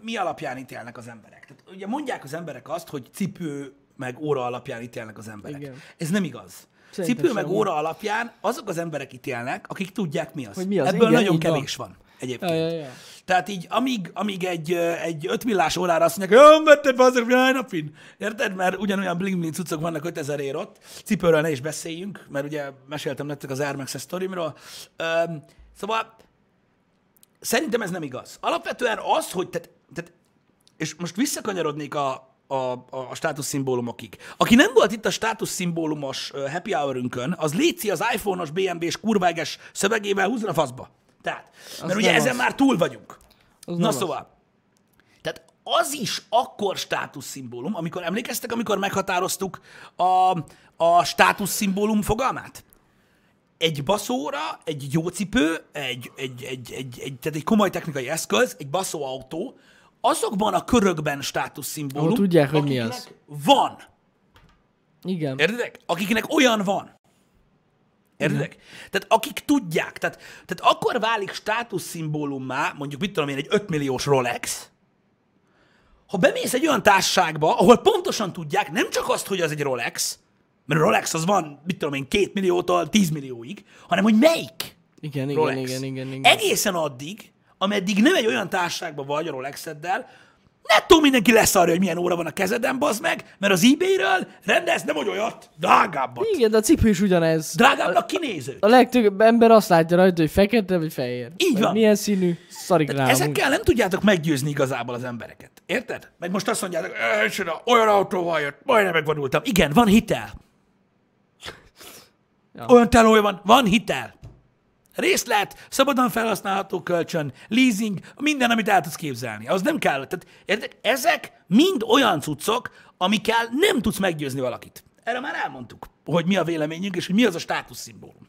mi alapján ítélnek az emberek? Tehát ugye mondják az emberek azt, hogy cipő meg óra alapján ítélnek az emberek. Igen. Ez nem igaz. Szerintem cipő meg óra alapján azok az emberek ítélnek, akik tudják mi az. Hogy mi az. Ebből Igen, nagyon így van. kevés van. Egyébként. Ja, ja, ja. Tehát így, amíg, amíg egy, egy 5 millás órára azt mondják, hogy "Jó, vetted be azok jaj napin. Érted? Mert ugyanolyan bling bling cuccok vannak 5000 ér ott. Cipőről ne is beszéljünk, mert ugye meséltem nektek az Air Max sztorimról. Öm, szóval szerintem ez nem igaz. Alapvetően az, hogy tehát, tehát és most visszakanyarodnék a, a, a, státuszszimbólumokig. Aki nem volt itt a státuszszimbólumos happy hour az léci az iPhone-os, BMW-s kurváges szövegével húzzon a faszba. Tehát, mert ugye nem ezen az. már túl vagyunk. Az Na az. szóval, tehát az is akkor státuszszimbólum, amikor emlékeztek, amikor meghatároztuk a, a státuszszimbólum fogalmát? Egy baszóra, egy jó cipő, egy, egy, egy, egy, egy, tehát egy komoly technikai eszköz, egy baszóautó, azokban a körökben státuszszimbólum, Ahol tudják, hogy mi az. Van. Igen. Értedek? Akiknek olyan van. Értedek? Tehát akik tudják, tehát, tehát akkor válik státuszszimbólummá, mondjuk mit tudom én, egy 5 milliós Rolex, ha bemész egy olyan társaságba, ahol pontosan tudják nem csak azt, hogy az egy Rolex, mert a Rolex az van, mit tudom én, 2 milliótól 10 millióig, hanem hogy melyik Igen, igen, Rolex. igen, igen, igen. Egészen addig, ameddig nem egy olyan társaságban vagy a Rolexeddel, nettó mindenki leszarja, hogy milyen óra van a kezeden, bazd meg, mert az eBay-ről rendez nem hogy olyat, drágábbat. Igen, de a cipő is ugyanez. Drágábbnak kinéző. A legtöbb ember azt látja rajta, hogy fekete vagy fehér. Így Vagy van. Milyen színű, szarik rá. Ezekkel nem tudjátok meggyőzni igazából az embereket. Érted? Meg most azt mondjátok, "Ö, csoda, olyan autóval jött, majdnem megvonultam. Igen, van hitel. Ja. Olyan telója van, van hitel. Részlet, szabadon felhasználható kölcsön, leasing, minden, amit el tudsz képzelni. Az nem kell. Tehát, érted? Ezek mind olyan cuccok, amikkel nem tudsz meggyőzni valakit. Erre már elmondtuk, hogy mi a véleményünk, és hogy mi az a státuszszimbólum.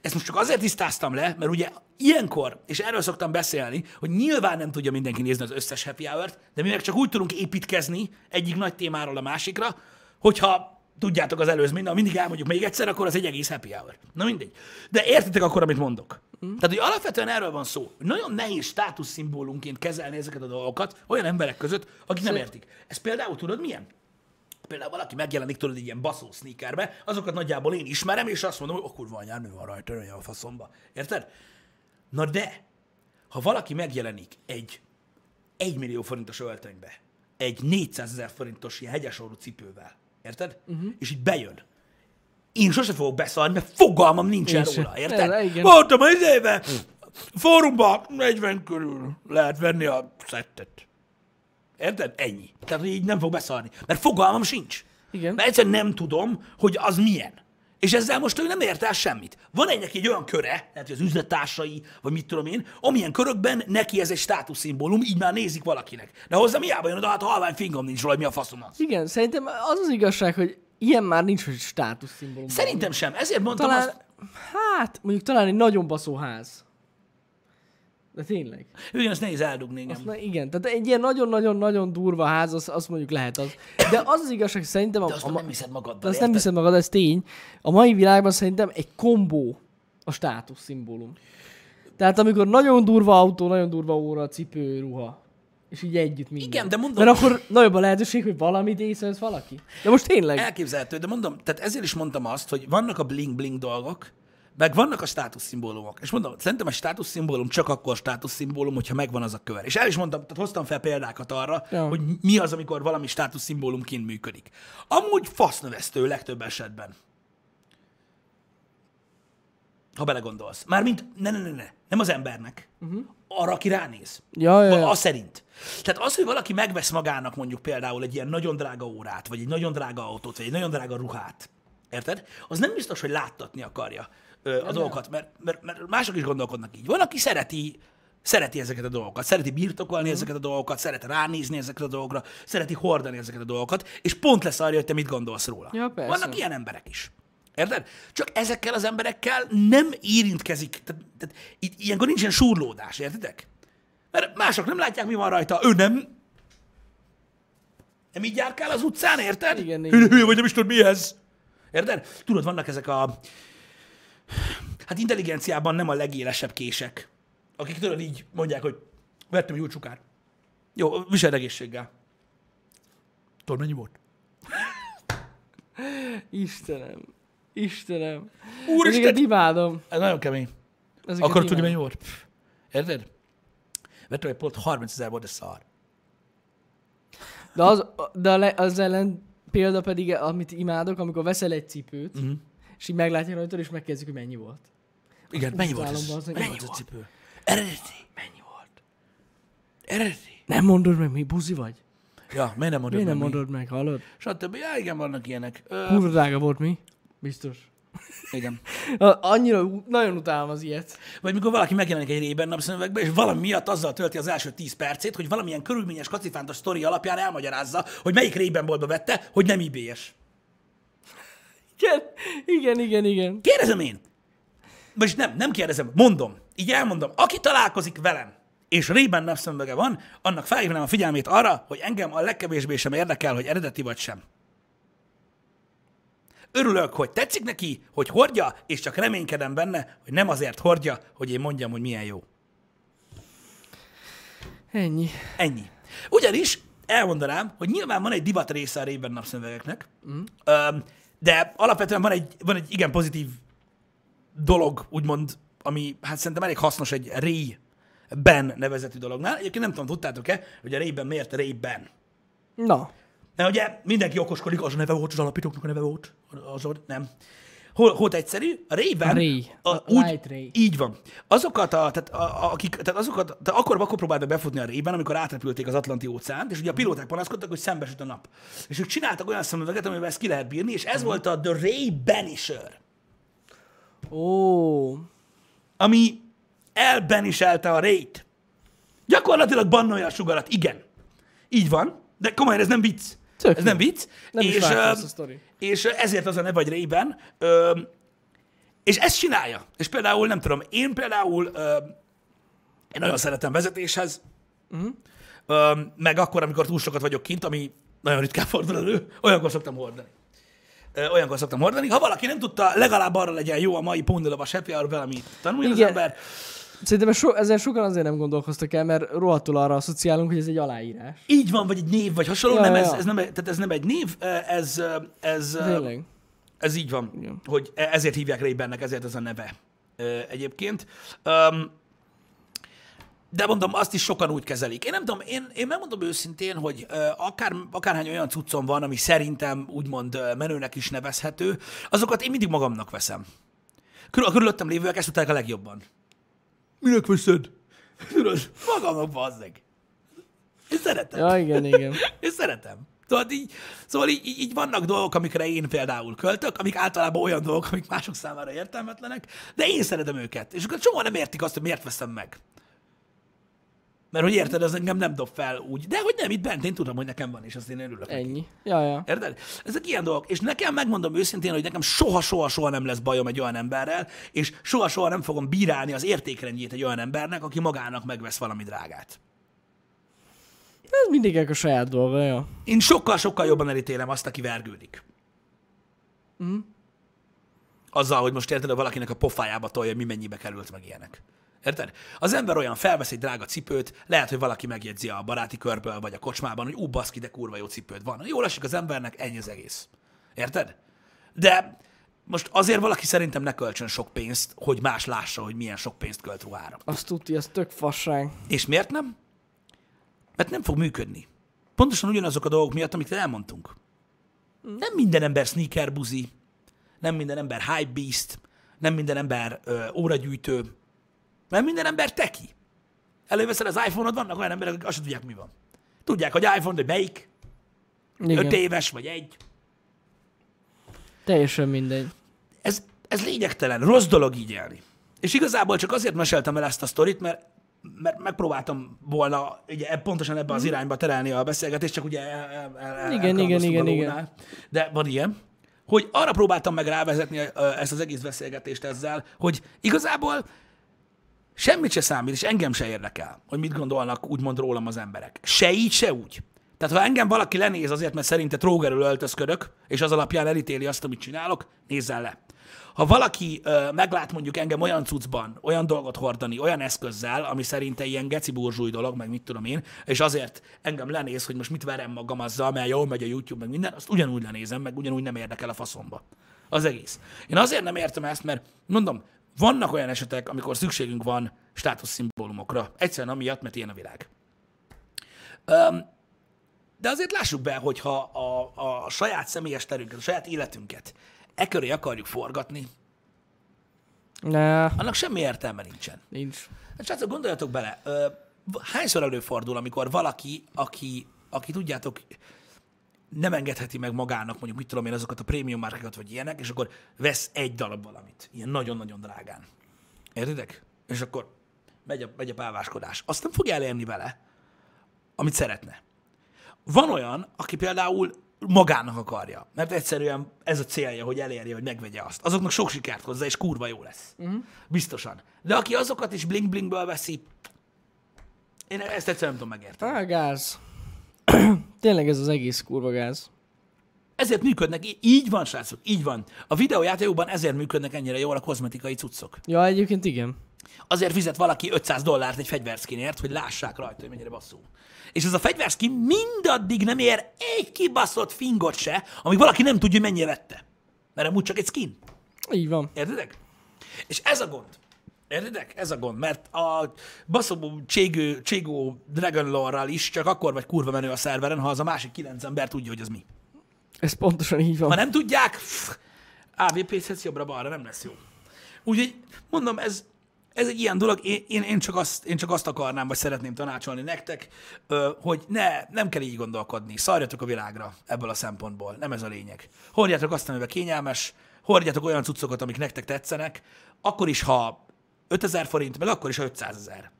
Ezt most csak azért tisztáztam le, mert ugye ilyenkor, és erről szoktam beszélni, hogy nyilván nem tudja mindenki nézni az összes happy hour de mi meg csak úgy tudunk építkezni egyik nagy témáról a másikra, hogyha tudjátok az előzményt, mindig elmondjuk még egyszer, akkor az egy egész happy hour. Na mindegy. De értitek akkor, amit mondok. Mm. Tehát, hogy alapvetően erről van szó. Nagyon nehéz státuszszimbólumként kezelni ezeket a dolgokat olyan emberek között, akik nem értik. Ez például tudod milyen? Például valaki megjelenik tudod egy ilyen baszó sneakerbe, azokat nagyjából én ismerem, és azt mondom, hogy a kurva anyám, mi van rajta, olyan a faszomba. Érted? Na de, ha valaki megjelenik egy 1 millió forintos öltönybe, egy 400 ezer forintos ilyen hegyesorú cipővel, érted? Uh-huh. És így bejön. Én sose fogok beszarni, mert fogalmam nincsen Én róla, érted? Igen. Voltam az éve, fórumban 40 körül lehet venni a szettet. Érted? Ennyi. Tehát, így nem fog beszarni. Mert fogalmam sincs. Igen. Mert egyszerűen nem tudom, hogy az milyen. És ezzel most ő nem ért el semmit. Van egy neki egy olyan köre, lehet, hogy az üzlettársai, vagy mit tudom én, amilyen körökben neki ez egy státuszszimbólum, így már nézik valakinek. De hozzá miába jön oda, hát halvány fingom nincs róla, hogy mi a faszom az. Igen, szerintem az az igazság, hogy ilyen már nincs, hogy státuszszimbólum. Szerintem sem. Ezért mondtam Talán, azt, hát, mondjuk talán egy nagyon baszó ház. De tényleg. Igen, azt nehéz eldugni, igen. Azt, na, igen, tehát egy ilyen nagyon-nagyon-nagyon durva ház, az, azt mondjuk lehet az. De az az igazság, hogy szerintem a, De azt a, nem hiszed magaddal, de azt nem hiszed magad, ez tény. A mai világban szerintem egy kombó a státusz szimbólum. Tehát amikor nagyon durva autó, nagyon durva óra, cipő, ruha. És így együtt minden. Igen, de mondom- Mert akkor nagyobb a lehetőség, hogy valamit észrevesz valaki. De most tényleg. Elképzelhető, de mondom, tehát ezért is mondtam azt, hogy vannak a bling-bling dolgok, meg vannak a státuszszimbólumok. És mondom, szerintem a státuszszimbólum csak akkor státuszszimbólum, hogyha megvan az a kör. És el is mondtam, tehát hoztam fel példákat arra, Ja. hogy mi az, amikor valami státuszszimbólumként működik. Amúgy fasznövesztő legtöbb esetben. Ha belegondolsz. Mármint, ne, ne, ne, ne, nem az embernek. Uh-huh. Arra, aki ránéz. Ja, ja, ja. Az szerint. Tehát az, hogy valaki megvesz magának mondjuk például egy ilyen nagyon drága órát, vagy egy nagyon drága autót, vagy egy nagyon drága ruhát, érted? Az nem biztos, hogy láttatni akarja ö, a dolgokat, mert, mert, mert mások is gondolkodnak így. Van, aki szereti szereti ezeket a dolgokat, szereti birtokolni ezeket a dolgokat, szereti ránézni ezeket a dolgokra, szereti hordani ezeket a dolgokat, és pont lesz arra, hogy te mit gondolsz róla. Ja, persze. Vannak ilyen emberek is. Érted? Csak ezekkel az emberekkel nem érintkezik. Tehát, tehát itt ilyenkor nincsen súrlódás, értitek? Mert mások nem látják, mi van rajta. Ő nem. Nem így járkál az utcán, érted? Igen, igen. Hülye vagy, nem is tudod mi ez. Érted? Tudod, vannak ezek a... Hát intelligenciában nem a legélesebb kések. Akik tudod így mondják, hogy vettem egy új csukát. Jó, viseld egészséggel. Tudod, mennyi volt? Istenem. Istenem. Úristen! Ezeket imádom. Ez nagyon kemény. Ezeket Akarod tudni, mennyi volt? Érted? Vettem egy polt, 30 ezer volt, de szar. De az, de az ellen példa pedig, amit imádok, amikor veszel egy cipőt, Mhm. És így meglátja rajta, és megkezdjük, hogy mennyi volt. Igen, mennyi volt ez? Mennyi mennyi volt a cipő? Eredeti. Mennyi volt? Eredeti. Nem mondod meg, mi buzi vagy? Ja, miért nem mondod Miért nem meg mi? mondod meg, hallod? Stb. Ja, igen, vannak ilyenek. Ö, Kurva drága volt mi? Biztos. igen. Annyira, nagyon utálom az ilyet. Vagy mikor valaki megjelenik egy rében napszemüvegbe, és valami miatt azzal tölti az első 10 percét, hogy valamilyen körülményes kacifántos sztori alapján elmagyarázza, hogy melyik rében boltba vette, hogy nem ibs. Igen, igen, igen, igen. Kérdezem én. Vagyis nem, nem kérdezem, mondom. Így elmondom. Aki találkozik velem, és rében napszemüvege van, annak felhívnám a figyelmét arra, hogy engem a legkevésbé sem érdekel, hogy eredeti vagy sem. Örülök, hogy tetszik neki, hogy hordja, és csak reménykedem benne, hogy nem azért hordja, hogy én mondjam, hogy milyen jó. Ennyi. Ennyi. Ugyanis elmondanám, hogy nyilván van egy divat része a rében napszemüvegeknek, mm. De alapvetően van egy, van egy igen pozitív dolog, úgymond, ami hát szerintem elég hasznos egy Ray-Ben nevezetű dolognál. Egyébként nem tudom, tudtátok-e, hogy a Ray-Ben miért Ray-Ben? Na, Mert ugye mindenki okoskodik, az a neve volt, az alapítóknak a neve volt. Az nem. Hol, volt egyszerű, a Ray-Ben, A Ray, a Light Ray. így van. Azokat, a, tehát, a, a, akik, tehát azokat, tehát akkor, akkor próbáltak befutni a Ray-ben, amikor átrepülték az Atlanti óceánt, és ugye a pilóták panaszkodtak, hogy szembesült a nap. És ők csináltak olyan szemüveget, amivel ezt ki lehet bírni, és ez volt a The Ray Banisher, ó, ami elbeniselte a Ray-t. Gyakorlatilag bannolja a sugarat, igen. Így van, de komolyan ez nem vicc. Tök ez jó. nem vicc. Nem is és, ezt a sztori. és ezért az a neve, vagy Ray-Ben. Ö, és ezt csinálja. És például, nem tudom, én például én nagyon szeretem vezetéshez, uh-huh. meg akkor, amikor túl sokat vagyok kint, ami nagyon ritkán fordul elő, olyankor szoktam hordani. Olyankor szoktam hordani. Ha valaki nem tudta, legalább arra legyen jó a mai Póndilovas happy hour valami tanuljon az Igen. ember. Szerintem so, ezzel sokan azért nem gondolkoztak el, mert rohadtul arra asszociálunk, hogy ez egy aláírás. Így van, vagy egy név, vagy hasonló. Ja, nem, ja, ez, ez, nem, tehát ez nem egy név, ez, ez, Tényleg. ez így van, Igen. hogy e- ezért hívják Ray-Bennek, ezért ez a neve egyébként. De mondom, azt is sokan úgy kezelik. Én nem tudom, én, én megmondom őszintén, hogy akár, akárhány olyan cuccom van, ami szerintem úgymond menőnek is nevezhető, azokat én mindig magamnak veszem. Körül, a körülöttem lévőek ezt tudták a legjobban. Minek veszed? Tudod, magamnak bazzeg. Én szeretem. Ja, igen, igen. Én szeretem. Szóval, így, szóval így, így, így vannak dolgok, amikre én például költök, amik általában olyan dolgok, amik mások számára értelmetlenek, de én szeretem őket. És akkor csomóan nem értik azt, hogy miért veszem meg. Mert hogy érted, az engem nem dob fel úgy. De hogy nem, itt bent én tudom, hogy nekem van, és azt én örülök. neki. Ennyi. Ja, ja. Érted? Ezek ilyen dolgok. És nekem megmondom őszintén, hogy nekem soha-soha-soha nem lesz bajom egy olyan emberrel, és soha-soha nem fogom bírálni az értékrendjét egy olyan embernek, aki magának megvesz valami drágát. Ez mindig a saját dolga, ja. Én sokkal-sokkal jobban elítélem azt, aki vergődik. Mhm. Azzal, hogy most érted, hogy valakinek a pofájába tolja, mi mennyibe került meg ilyenek. Érted? Az ember olyan felvesz egy drága cipőt, lehet, hogy valaki megjegyzi a baráti körből, vagy a kocsmában, hogy ú, baszki, de kurva jó cipőd van. Jól esik az embernek, ennyi az egész. Érted? De most azért valaki szerintem ne költsön sok pénzt, hogy más lássa, hogy milyen sok pénzt költ ruhára. Azt tudja, az tök fasság. És miért nem? Mert nem fog működni. Pontosan ugyanazok a dolgok miatt, amit elmondtunk. Nem minden ember sneaker buzi, nem minden ember hype beast, nem minden ember ö, óragyűjtő, nem minden ember teki. Előveszed az iPhone-od, vannak olyan emberek, akik azt tudják, mi van. Tudják, hogy iPhone, de melyik, Igen. öt éves vagy egy. Teljesen mindegy. Ez, ez lényegtelen, rossz dolog így élni. És igazából csak azért meséltem el ezt a sztorit, mert, mert megpróbáltam volna ugye, pontosan ebbe az irányba terelni a beszélgetést, csak ugye el, el, el, Mhm. Igen, igen, igen, igen. De van ilyen, hogy arra próbáltam meg rávezetni ezt az egész beszélgetést ezzel, hogy igazából semmit se számít, és engem se érdekel, hogy mit gondolnak úgymond rólam az emberek. Se így, se úgy. Tehát ha engem valaki lenéz azért, mert szerinte trógerül öltözködök, és az alapján elítéli azt, amit csinálok, nézzen le. Ha valaki ö, meglát mondjuk engem olyan cuccban, olyan dolgot hordani, olyan eszközzel, ami szerinte ilyen geci burzsúj dolog, meg mit tudom én, és azért engem lenéz, hogy most mit verem magam azzal, mert jól megy a YouTube, meg minden, azt ugyanúgy lenézem, meg ugyanúgy nem érdekel a faszomba. Az egész. Én azért nem értem ezt, mert mondom, vannak olyan esetek, amikor szükségünk van státuszszimbólumokra. Egyszerűen amiatt, mert ilyen a világ. Öm, de azért lássuk be, hogyha a, a saját személyes terünket, a saját életünket e köré akarjuk forgatni, Ne, annak semmi értelme nincsen. nincs. Hát srácok, gondoljatok bele, hányszor előfordul, amikor valaki, aki, aki tudjátok, nem engedheti meg magának, mondjuk mit tudom én, azokat a prémium márkákat, vagy ilyenek, és akkor vesz egy darab valamit, ilyen nagyon-nagyon drágán. Értitek? És akkor megy a, megy a páváskodás. Azt nem fogja elérni vele, amit szeretne. Van olyan, aki például magának akarja, mert egyszerűen ez a célja, hogy elérje, hogy megvegye azt. Azoknak sok sikert hozzá, és kurva jó lesz. Uh-huh. Biztosan. De aki azokat is bling-blingből veszi, én ezt egyszerűen nem tudom megérteni. Á, gáz. Tényleg ez az egész kurva gáz. Ezért működnek, így van, srácok, így van. A videójátékokban ezért működnek ennyire jól a kozmetikai cuccok. Ja, egyébként igen. Azért fizet valaki 500 dollárt egy fegyverszkinért, hogy lássák rajta, hogy mennyire basszú. És ez a fegyverszkin mindaddig nem ér egy kibaszott fingot se, amíg valaki nem tudja, mennyire vette. Mert amúgy csak egy skin. Így van. Értedek? És ez a gond. Értedek? Ez a gond, mert a baszobó cségő, cségó Dragon Lore-ral is csak akkor vagy kurva menő a szerveren, ha az a másik kilenc ember tudja, hogy az mi. Ez pontosan így van. Ha nem tudják, AVP-szetsz jobbra-balra, nem lesz jó. Úgyhogy mondom, ez, ez egy ilyen dolog, én, én, én, csak azt, én csak azt akarnám, vagy szeretném tanácsolni nektek, hogy ne, nem kell így gondolkodni. Szarjatok a világra ebből a szempontból. Nem ez a lényeg. Hordjátok azt, amiben kényelmes, hordjátok olyan cuccokat, amik nektek tetszenek, akkor is, ha 5000 forint, meg akkor is, ha 500 ezer.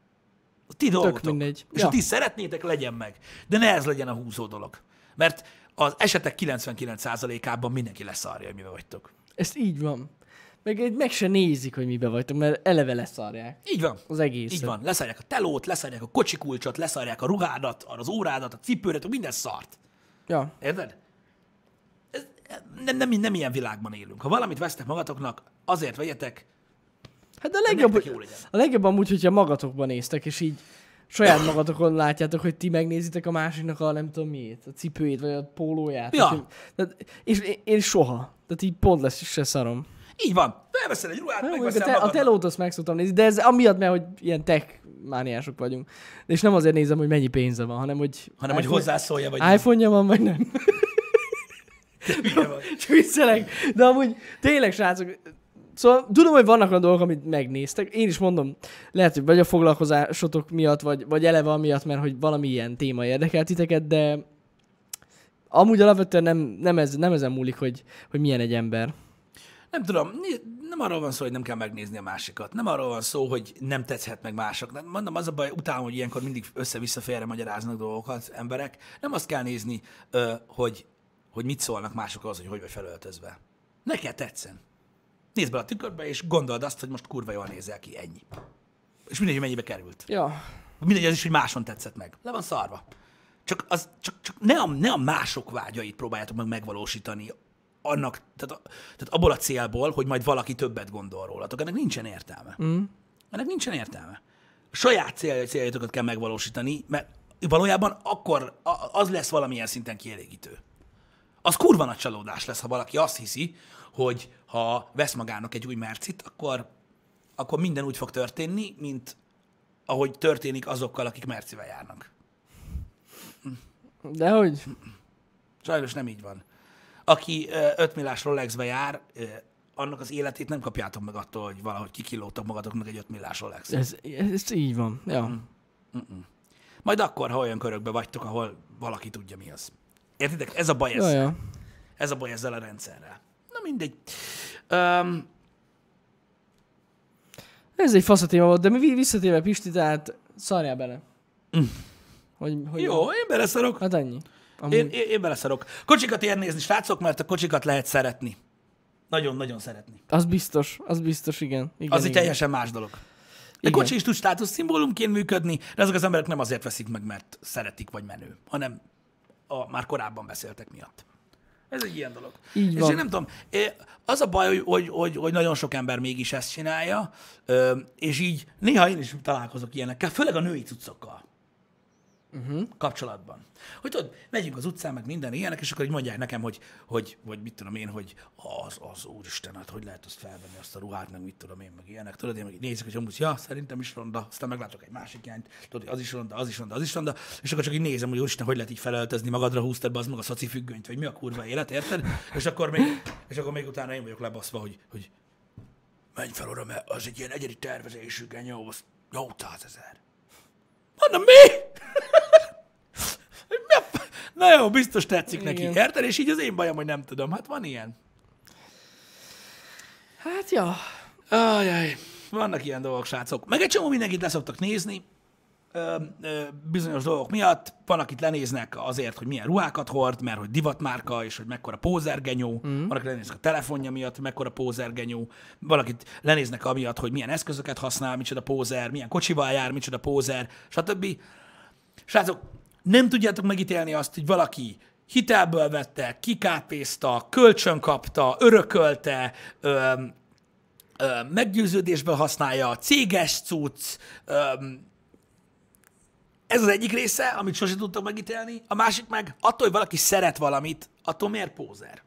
A ti dolgotok. mindegy. És Ja. ha ti szeretnétek, legyen meg. De ne ez legyen a húzó dolog. Mert az esetek 99%-ában mindenki leszarja, hogy mivel vagytok. Ez így van. Meg, meg se nézik, hogy mibe vagytok, mert eleve leszarják. Így van. Az egész. Így van. Leszarják a telót, leszarják a kocsikulcsot, leszarják a ruhádat, az órádat, a cipőret, minden szart. Ja. Érted? Ez, nem, nem, nem ilyen világban élünk. Ha valamit vesztek magatoknak, azért vegyetek, Hát a legjobb, hogy, a legjobb amúgy, hogyha magatokban néztek, és így saját magatokon látjátok, hogy ti megnézitek a másiknak a nem tudom miét, a cipőjét, vagy a pólóját. Ja. Tehát, hogy- és én, én soha. Tehát így pont lesz is se szarom. Így van. Felveszel egy ruhát, Hát, megveszel te, a telót azt meg szoktam nézni, de ez amiatt, mert hogy ilyen tech mániások vagyunk. És nem azért nézem, hogy mennyi pénze van, hanem hogy, Hanem, hogy iPhone- hozzászólja, vagy iPhone-ja van, vagy nem. Csak viccelek. De amúgy tényleg, srácok, Szóval tudom, hogy vannak olyan dolgok, amit megnéztek. Én is mondom, lehet, hogy vagy a foglalkozásotok miatt, vagy, vagy eleve amiatt, mert hogy valami ilyen téma érdekel titeket, de amúgy alapvetően nem, nem, ez, nem ezen múlik, hogy, hogy milyen egy ember. Nem tudom, nem arról van szó, hogy nem kell megnézni a másikat. Nem arról van szó, hogy nem tetszhet meg másoknak. Mondom, az a baj, utálom, hogy ilyenkor mindig össze-vissza félre magyaráznak dolgokat emberek. Nem azt kell nézni, hogy, hogy mit szólnak mások az, hogy hogy vagy felöltözve. Neked tetszen. Nézd be a tükörbe, és gondold azt, hogy most kurva jól nézel ki, ennyi. És mindegy, hogy mennyibe került. Ja. Mindegy az is, hogy máson tetszett meg. Le van szarva. Csak, az, csak, csak ne, a, ne a mások vágyait próbáljátok meg megvalósítani annak, tehát, a, tehát abból a célból, hogy majd valaki többet gondol rólatok. Ennek nincsen értelme. Mm. Ennek nincsen értelme. A saját cél, céljaitokat kell megvalósítani, mert valójában akkor az lesz valamilyen szinten kielégítő. Az kurva nagy csalódás lesz, ha valaki azt hiszi, hogy ha vesz magának egy új mercit, akkor, akkor minden úgy fog történni, mint ahogy történik azokkal, akik mercivel járnak. De hogy? Sajnos nem így van. Aki ö, 5 millás Rolexbe jár, annak az életét nem kapjátok meg attól, hogy valahogy kikilótok magatoknak egy 5 millás Rolex. Ez, ez így van. Ja. Mm. Majd akkor, ha olyan körökbe vagytok, ahol valaki tudja, mi az. Értitek? Ez a baj Ja, ezzel. ja. Ez a baj ezzel a rendszerrel. Na mindegy. Um, Ez egy fasz téma volt, de mi visszatérve Pisti, tehát szarjál bele. Hogy, hogy jó, én beleszarok. Hát ennyi. Amúgy. Én, én, én beleszarok. Kocsikat ér nézni, srácok, mert a kocsikat lehet szeretni. Nagyon-nagyon szeretni. Az biztos, az biztos, igen. igen Az egy igen. teljesen más dolog. De Igen. kocsi is tud státuszszimbólumként működni, de azok az emberek nem azért veszik meg, mert szeretik vagy menő, hanem a már korábban beszéltek miatt. Ez egy ilyen dolog. Így És van. én nem tudom, az a baj, hogy, hogy, hogy, hogy nagyon sok ember mégis ezt csinálja, és így néha én is találkozok ilyenekkel, főleg a női cuccokkal uh-huh. kapcsolatban. Hogy tudod, megyünk az utcán, meg minden ilyenek, és akkor így mondják nekem, hogy, hogy vagy mit tudom én, hogy az, az úristen, hát hogy lehet azt felvenni, azt a ruhát, meg mit tudom én, meg ilyenek. Tudod, én meg így nézek, hogy amúgy, ja, szerintem is ronda, aztán meglátok egy másik jányt, tudod, hogy az is ronda, az is ronda, az is ronda, és akkor csak így nézem, hogy úristen, hogy lehet így felöltözni, magadra húztad be az meg a szaci függönyt, vagy mi a kurva élet, érted? És akkor még, és akkor még utána én vagyok lebaszva, hogy, hogy menj fel oda, mert az egy ilyen egyedi tervezésű genyó, az 800 ezer. Mondom, mi? Na jó, biztos tetszik neki, Igen. érted? És így az én bajom, hogy nem tudom. Hát van ilyen. Hát ja. Ajaj, vannak ilyen dolgok, srácok. Meg egy csomó mindenkit leszoktak nézni, ö, ö, bizonyos dolgok miatt. Van, akit lenéznek azért, hogy milyen ruhákat hord, mert hogy divatmárka, és hogy mekkora pózergenyó. Mm. Van, akit lenéznek a telefonja miatt, mekkora pózergenyó. Van, akit lenéznek amiatt, hogy milyen eszközöket használ, micsoda pózer, milyen kocsival jár, micsoda pózer, stb. Srácok, nem tudjátok megítélni azt, hogy valaki hitelből vette, kikápézta, kölcsön kapta, örökölte, öm, ö, meggyőződésből használja, céges cucc, ö, ez az egyik része, amit sosem tudtam megítélni. A másik meg, attól, hogy valaki szeret valamit, attól miért pózer?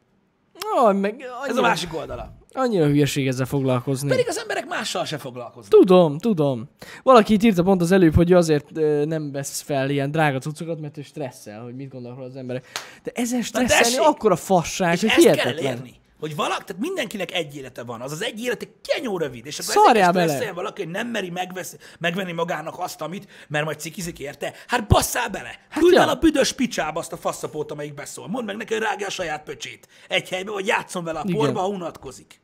Oh, meg annyira, Ez a másik oldala. annyira hülyeség ezzel foglalkozni. Pedig az emberek mással se foglalkoznak. Tudom, tudom. Valaki itt írta pont az előbb, hogy azért ö, nem vesz fel ilyen drága cuccokat, mert ő stresszel, hogy mit gondolnak róla az emberek. De ezen stresszelni akkora fasság, hogy ezt kell hihetetlen. elérni. Hogy valaki, tehát mindenkinek egy élete van, az az egy élete kenyó rövid, és akkor Szarjál bele! valaki, hogy nem meri megvesz, megvenni magának azt, amit, mert majd cikizik érte. Hát basszál bele! Hát Küld ja. el a büdös picsába azt a faszapót, amelyik beszól. Mondd meg neki, hogy rágja a saját pöcsét. Egy helyben, vagy játszon vele a Igen. porba, ha unatkozik.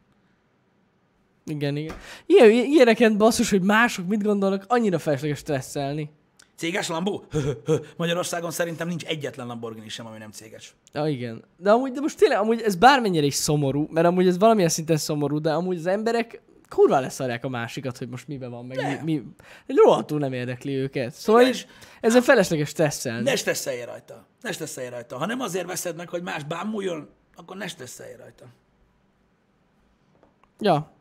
Igen, igen. Ilyen, ilyeneken basszus, hogy mások mit gondolnak, annyira felesleges stresszelni. Céges Lambó? Magyarországon szerintem nincs egyetlen Lamborghini sem, ami nem céges. Ja, igen. De amúgy, de most tényleg, amúgy ez bármennyire is szomorú, mert amúgy ez valamilyen szinten szomorú, de amúgy az emberek kurva leszarják a másikat, hogy most miben van, meg De. mi, mi rohadtul nem érdekli őket. Szóval Igen, is, ezen felesleges stresszelni. Ne stresszelj rajta. Ne stresszelj rajta. Ha nem azért veszed meg, hogy más bámuljon, akkor ne stresszelj rajta. Ja.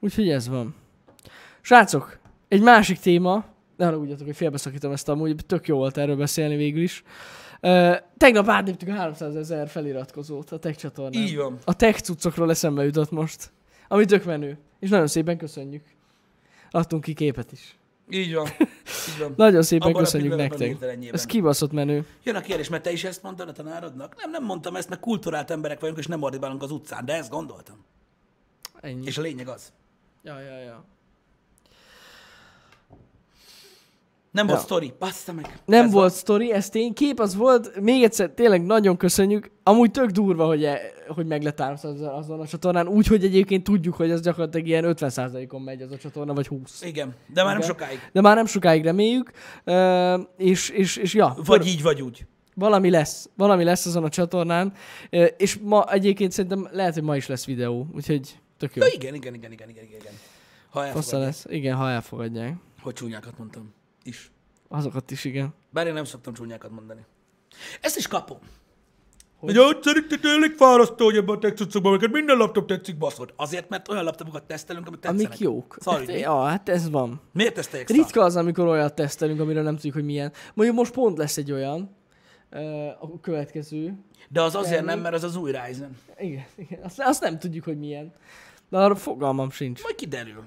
Úgyhogy ez van. Srácok, egy másik téma, ne haragudjatok, hogy félbeszakítom ezt amúgy, tök jó volt erről beszélni végül is. Uh, tegnap átléptük a 300 ezer feliratkozót a tech csatornán. Így van. A tech cuccokról eszembe jutott most. Ami tök menő. És nagyon szépen köszönjük. Adtunk ki képet is. Így van. Így van. Nagyon szépen Abban köszönjük nektek. Ez kibaszott menő. Jön a kérdés, mert te is ezt mondtad a tanárodnak? Nem, nem mondtam ezt, mert kulturált emberek vagyunk, és nem ordibálunk az utcán, de ezt gondoltam. Ennyi. És a lényeg az. Ja, ja, ja. Nem volt Ja. sztori, bassza meg. Nem Ez volt sztori, ez tény, kép az volt, még egyszer tényleg nagyon köszönjük. Amúgy tök durva, hogy, e, hogy meg lett azon, azon a csatornán, úgy, hogy egyébként tudjuk, hogy ez gyakorlatilag ilyen 50%-on megy az a csatorna, vagy 20. Igen, de már nem Igen. sokáig. De már nem sokáig reméljük, Ö, és, és, és ja, Vagy így, vagy úgy. valami lesz, valami lesz azon a csatornán, és ma egyébként szerintem lehet, hogy ma is lesz videó, úgyhogy tök jó. Ja, igen, igen, igen, igen, igen, igen. Ha Fasza elfogadják. lesz, igen, ha elfogadják. Hogy csúnyákat mondtam. Is. Azokat is, igen. Bár én nem szoktam csúnyákat mondani. Ezt is kapom. Hogy hogy szerinted elég fárasztó, hogy ebben a tech cuccokban, neked minden laptop tetszik, baszod. Azért, mert olyan laptopokat tesztelünk, amik tetszenek. Amik jók. Szarj, hát, ja, hát ez van. Miért teszteljek szar? Ritka az, amikor olyat tesztelünk, amiről nem tudjuk, hogy milyen. Mondjuk most pont lesz egy olyan, a következő. De az azért nem, mert az az új Ryzen. Igen, igen. Azt, azt nem tudjuk, hogy milyen. De arra fogalmam sincs. Majd kiderül.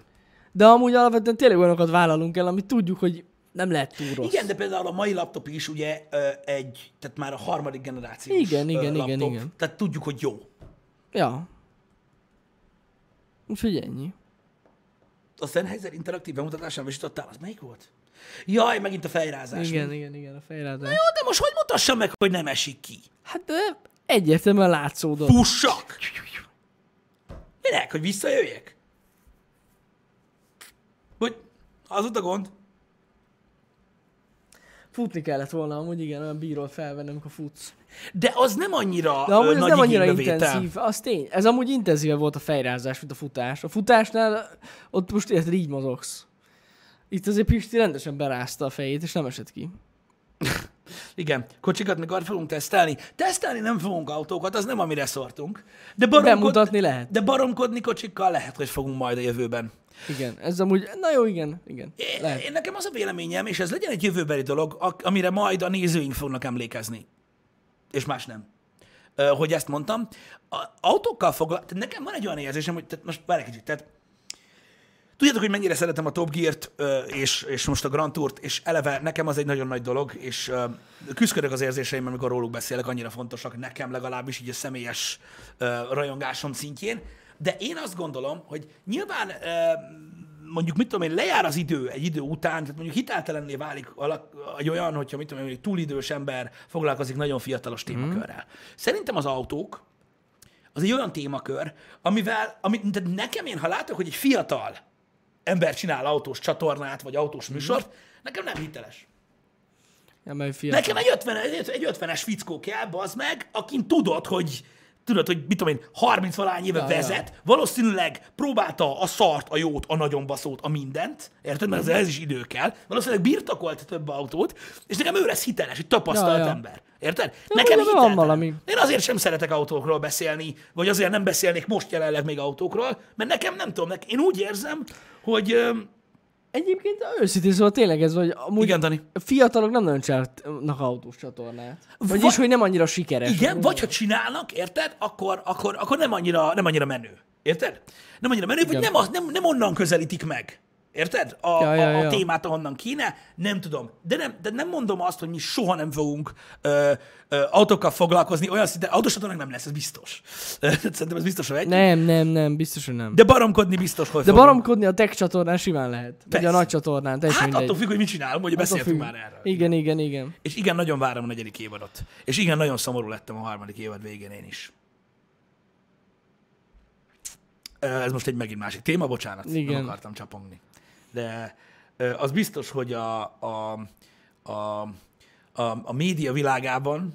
De amúgy alapvetően tényleg olyanokat vállalunk el, amit tudjuk, hogy nem lehet túl rossz. Igen, de például a mai laptop is ugye egy, tehát már a harmadik generációs Igen, igen, laptop, igen, igen. Tehát tudjuk, hogy jó. Ja. Úgyhogy ennyi. A Sennheiser interaktív bemutatásán vizsítottál, az melyik volt? Jaj, megint a fejrázás. Igen, igen, igen, a fejrázás. Jó, de most hogy mutassam meg, hogy nem esik ki? Hát de egyértelműen látszódott. Fussak! Minek, hogy visszajöjjek? Hogy az ott a gond? Futni kellett volna, amúgy igen, olyan bírod felvenni, amikor futsz. De az nem annyira De amúgy ö, nagy nem annyira igénybevétel. intenzív, az tény. Ez amúgy intenzívebb volt a fejrázás, mint a futás. A futásnál ott most érted, így mozogsz. Itt azért Pisti rendesen berázta a fejét, és nem esett ki. Igen, kocsikat még arra fogunk tesztelni. Tesztelni nem fogunk autókat, az nem amire szortunk. De, baromkod... Bemutatni lehet. De baromkodni kocsikkal lehet, hogy fogunk majd a jövőben. Igen, ez amúgy, na jó, igen, igen. Én, Lehet. én nekem az a véleményem, és ez legyen egy jövőbeli dolog, amire majd a nézőink fognak emlékezni. És más nem. Hogy ezt mondtam. A, autókkal foglalkozni, nekem van egy olyan érzésem, hogy tehát most várj egy kicsit, tehát Tudjátok, hogy mennyire szeretem a Top Gear-t, és, és most a Grand Tourt, és eleve nekem az egy nagyon nagy dolog, és küzdködök az érzéseim, amikor róluk beszélek, annyira fontosak nekem legalábbis így a személyes rajongásom szintjén. De én azt gondolom, hogy nyilván mondjuk, mit tudom én, lejár az idő egy idő után, tehát mondjuk hiteltelenné válik alak, egy olyan, hogyha mit tudom én, egy túlidős ember foglalkozik nagyon fiatalos témakörrel. Szerintem az autók, az egy olyan témakör, amivel, ami, tehát nekem én, ha látok, hogy egy fiatal ember csinál autós csatornát, vagy autós műsort, nekem nem hiteles. Ja, mert fiatal. Nekem egy, 50, egy, egy 50-es fickó kell, az meg, akin tudod, hogy tudod, hogy mit tudom én, 30 valány éve Ja, vezet, valószínűleg próbálta a szart, a jót, a nagyon baszót, a mindent, érted? Mert ez is idő kell. Valószínűleg birtokolt több autót, és nekem ő lesz hiteles, egy tapasztalt Ja, ja. ember. Érted? Ja, Nekem de van valami. Én azért sem szeretek autókról beszélni, vagy azért nem beszélnék most jelenleg még autókról, mert nekem nem tudom, nek- én úgy érzem, hogy... Egyébként őszintén szóval tényleg ez, hogy amúgy Igen, Dani. fiatalok nem nagyon csinálnak autós csatornát. Vagyis, Vagy- hogy nem annyira sikeres. Igen, vagy ha csinálnak, érted, akkor, akkor, akkor nem, annyira, nem annyira menő. Érted? Nem annyira menő, vagy Igen. nem, az, nem, nem onnan közelítik meg. Érted? A, Ja, ja, a, a ja. témát, ahonnan kéne, nem tudom. De nem, de nem mondom azt, hogy mi soha nem fogunk ö, ö, autókkal foglalkozni, olyan szinten, autósatornák nem lesz, ez biztos. Szerintem ez biztos, hogy egy. Nem, nem, nem, biztos, hogy nem. De baromkodni biztos, hogy de fogunk. baromkodni a tech csatornán simán lehet. Vagy Persze. a nagy csatornán, teljesen Hát mindegy. attól függ, hogy mit csinálunk, hogy beszéltünk függ. már erről. Igen, igen, igen. És igen, nagyon várom a negyedik évadot. És igen, nagyon szomorú lettem a harmadik évad végén én is. Ez most egy megint másik téma, bocsánat, Igen. nem akartam csapongni. De az biztos, hogy a, a, a, a, a média világában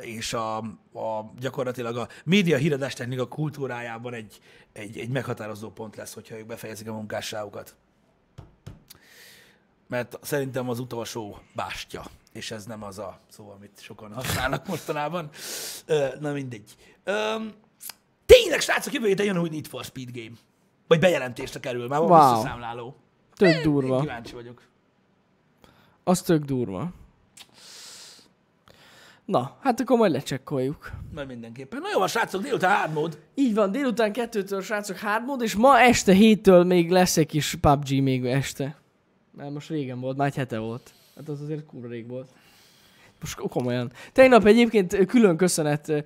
és a, a, gyakorlatilag a média híradás technika kultúrájában egy, egy, egy meghatározó pont lesz, hogyha ők befejezik a munkásságukat. Mert szerintem az utolsó bástya, és ez nem az a szó, amit sokan használnak mostanában. Na mindegy. Tényleg, srácok, jövő héten jön új Need for Speed game. Vagy bejelentésre kerül, már van Wow. visszaszámláló. Tök Én durva. kíváncsi vagyok. Az tök durva. Na, hát akkor majd lecsekkoljuk. Majd mindenképpen. Na jó, van, srácok, délután hard mode. Így van, délután kettőtől srácok hard mode, és ma este héttől még lesz egy kis PUBG még este. Mert most régen volt, már egy hete volt. Hát az azért kurva rég volt. Most komolyan. Tegnap egyébként külön köszönet,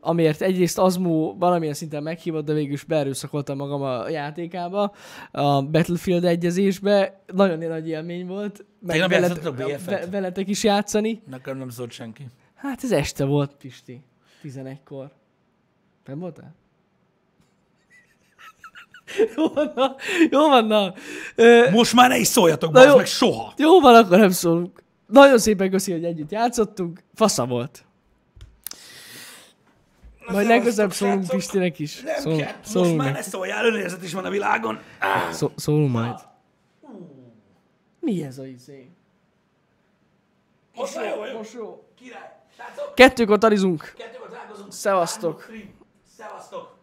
amiért egyrészt Azmú valamilyen szinten meghívott, de végül is beerőszakoltam magam a játékába, a Battlefield egyezésbe. Nagyon nagy élmény volt. Meg Tegnap veled, játszottatok BF-et? ve- veletek is játszani. Nekem nem szólt senki. Hát ez este volt, Pisti. 11-kor. Nem voltál? Jó van, na. Jó van, na. Most már ne is szóljatok, Na jó. meg soha. jó van, akkor nem szólunk. Nagyon szépen köszi, hogy együtt játszottunk. Fasza volt. Majd legközelebb szólunk srácok. Pistinek is. Nem Szól, kell. Most szólunk, már ne szóljál, önérzet is van a világon. Ah, Szó, szólunk majd. Mi ez a izé? Most már jó, jó. Most jó. Király. Srácok, Kettőkor tarizunk. kettőkor találkozunk. Szevasztok. Szevasztok.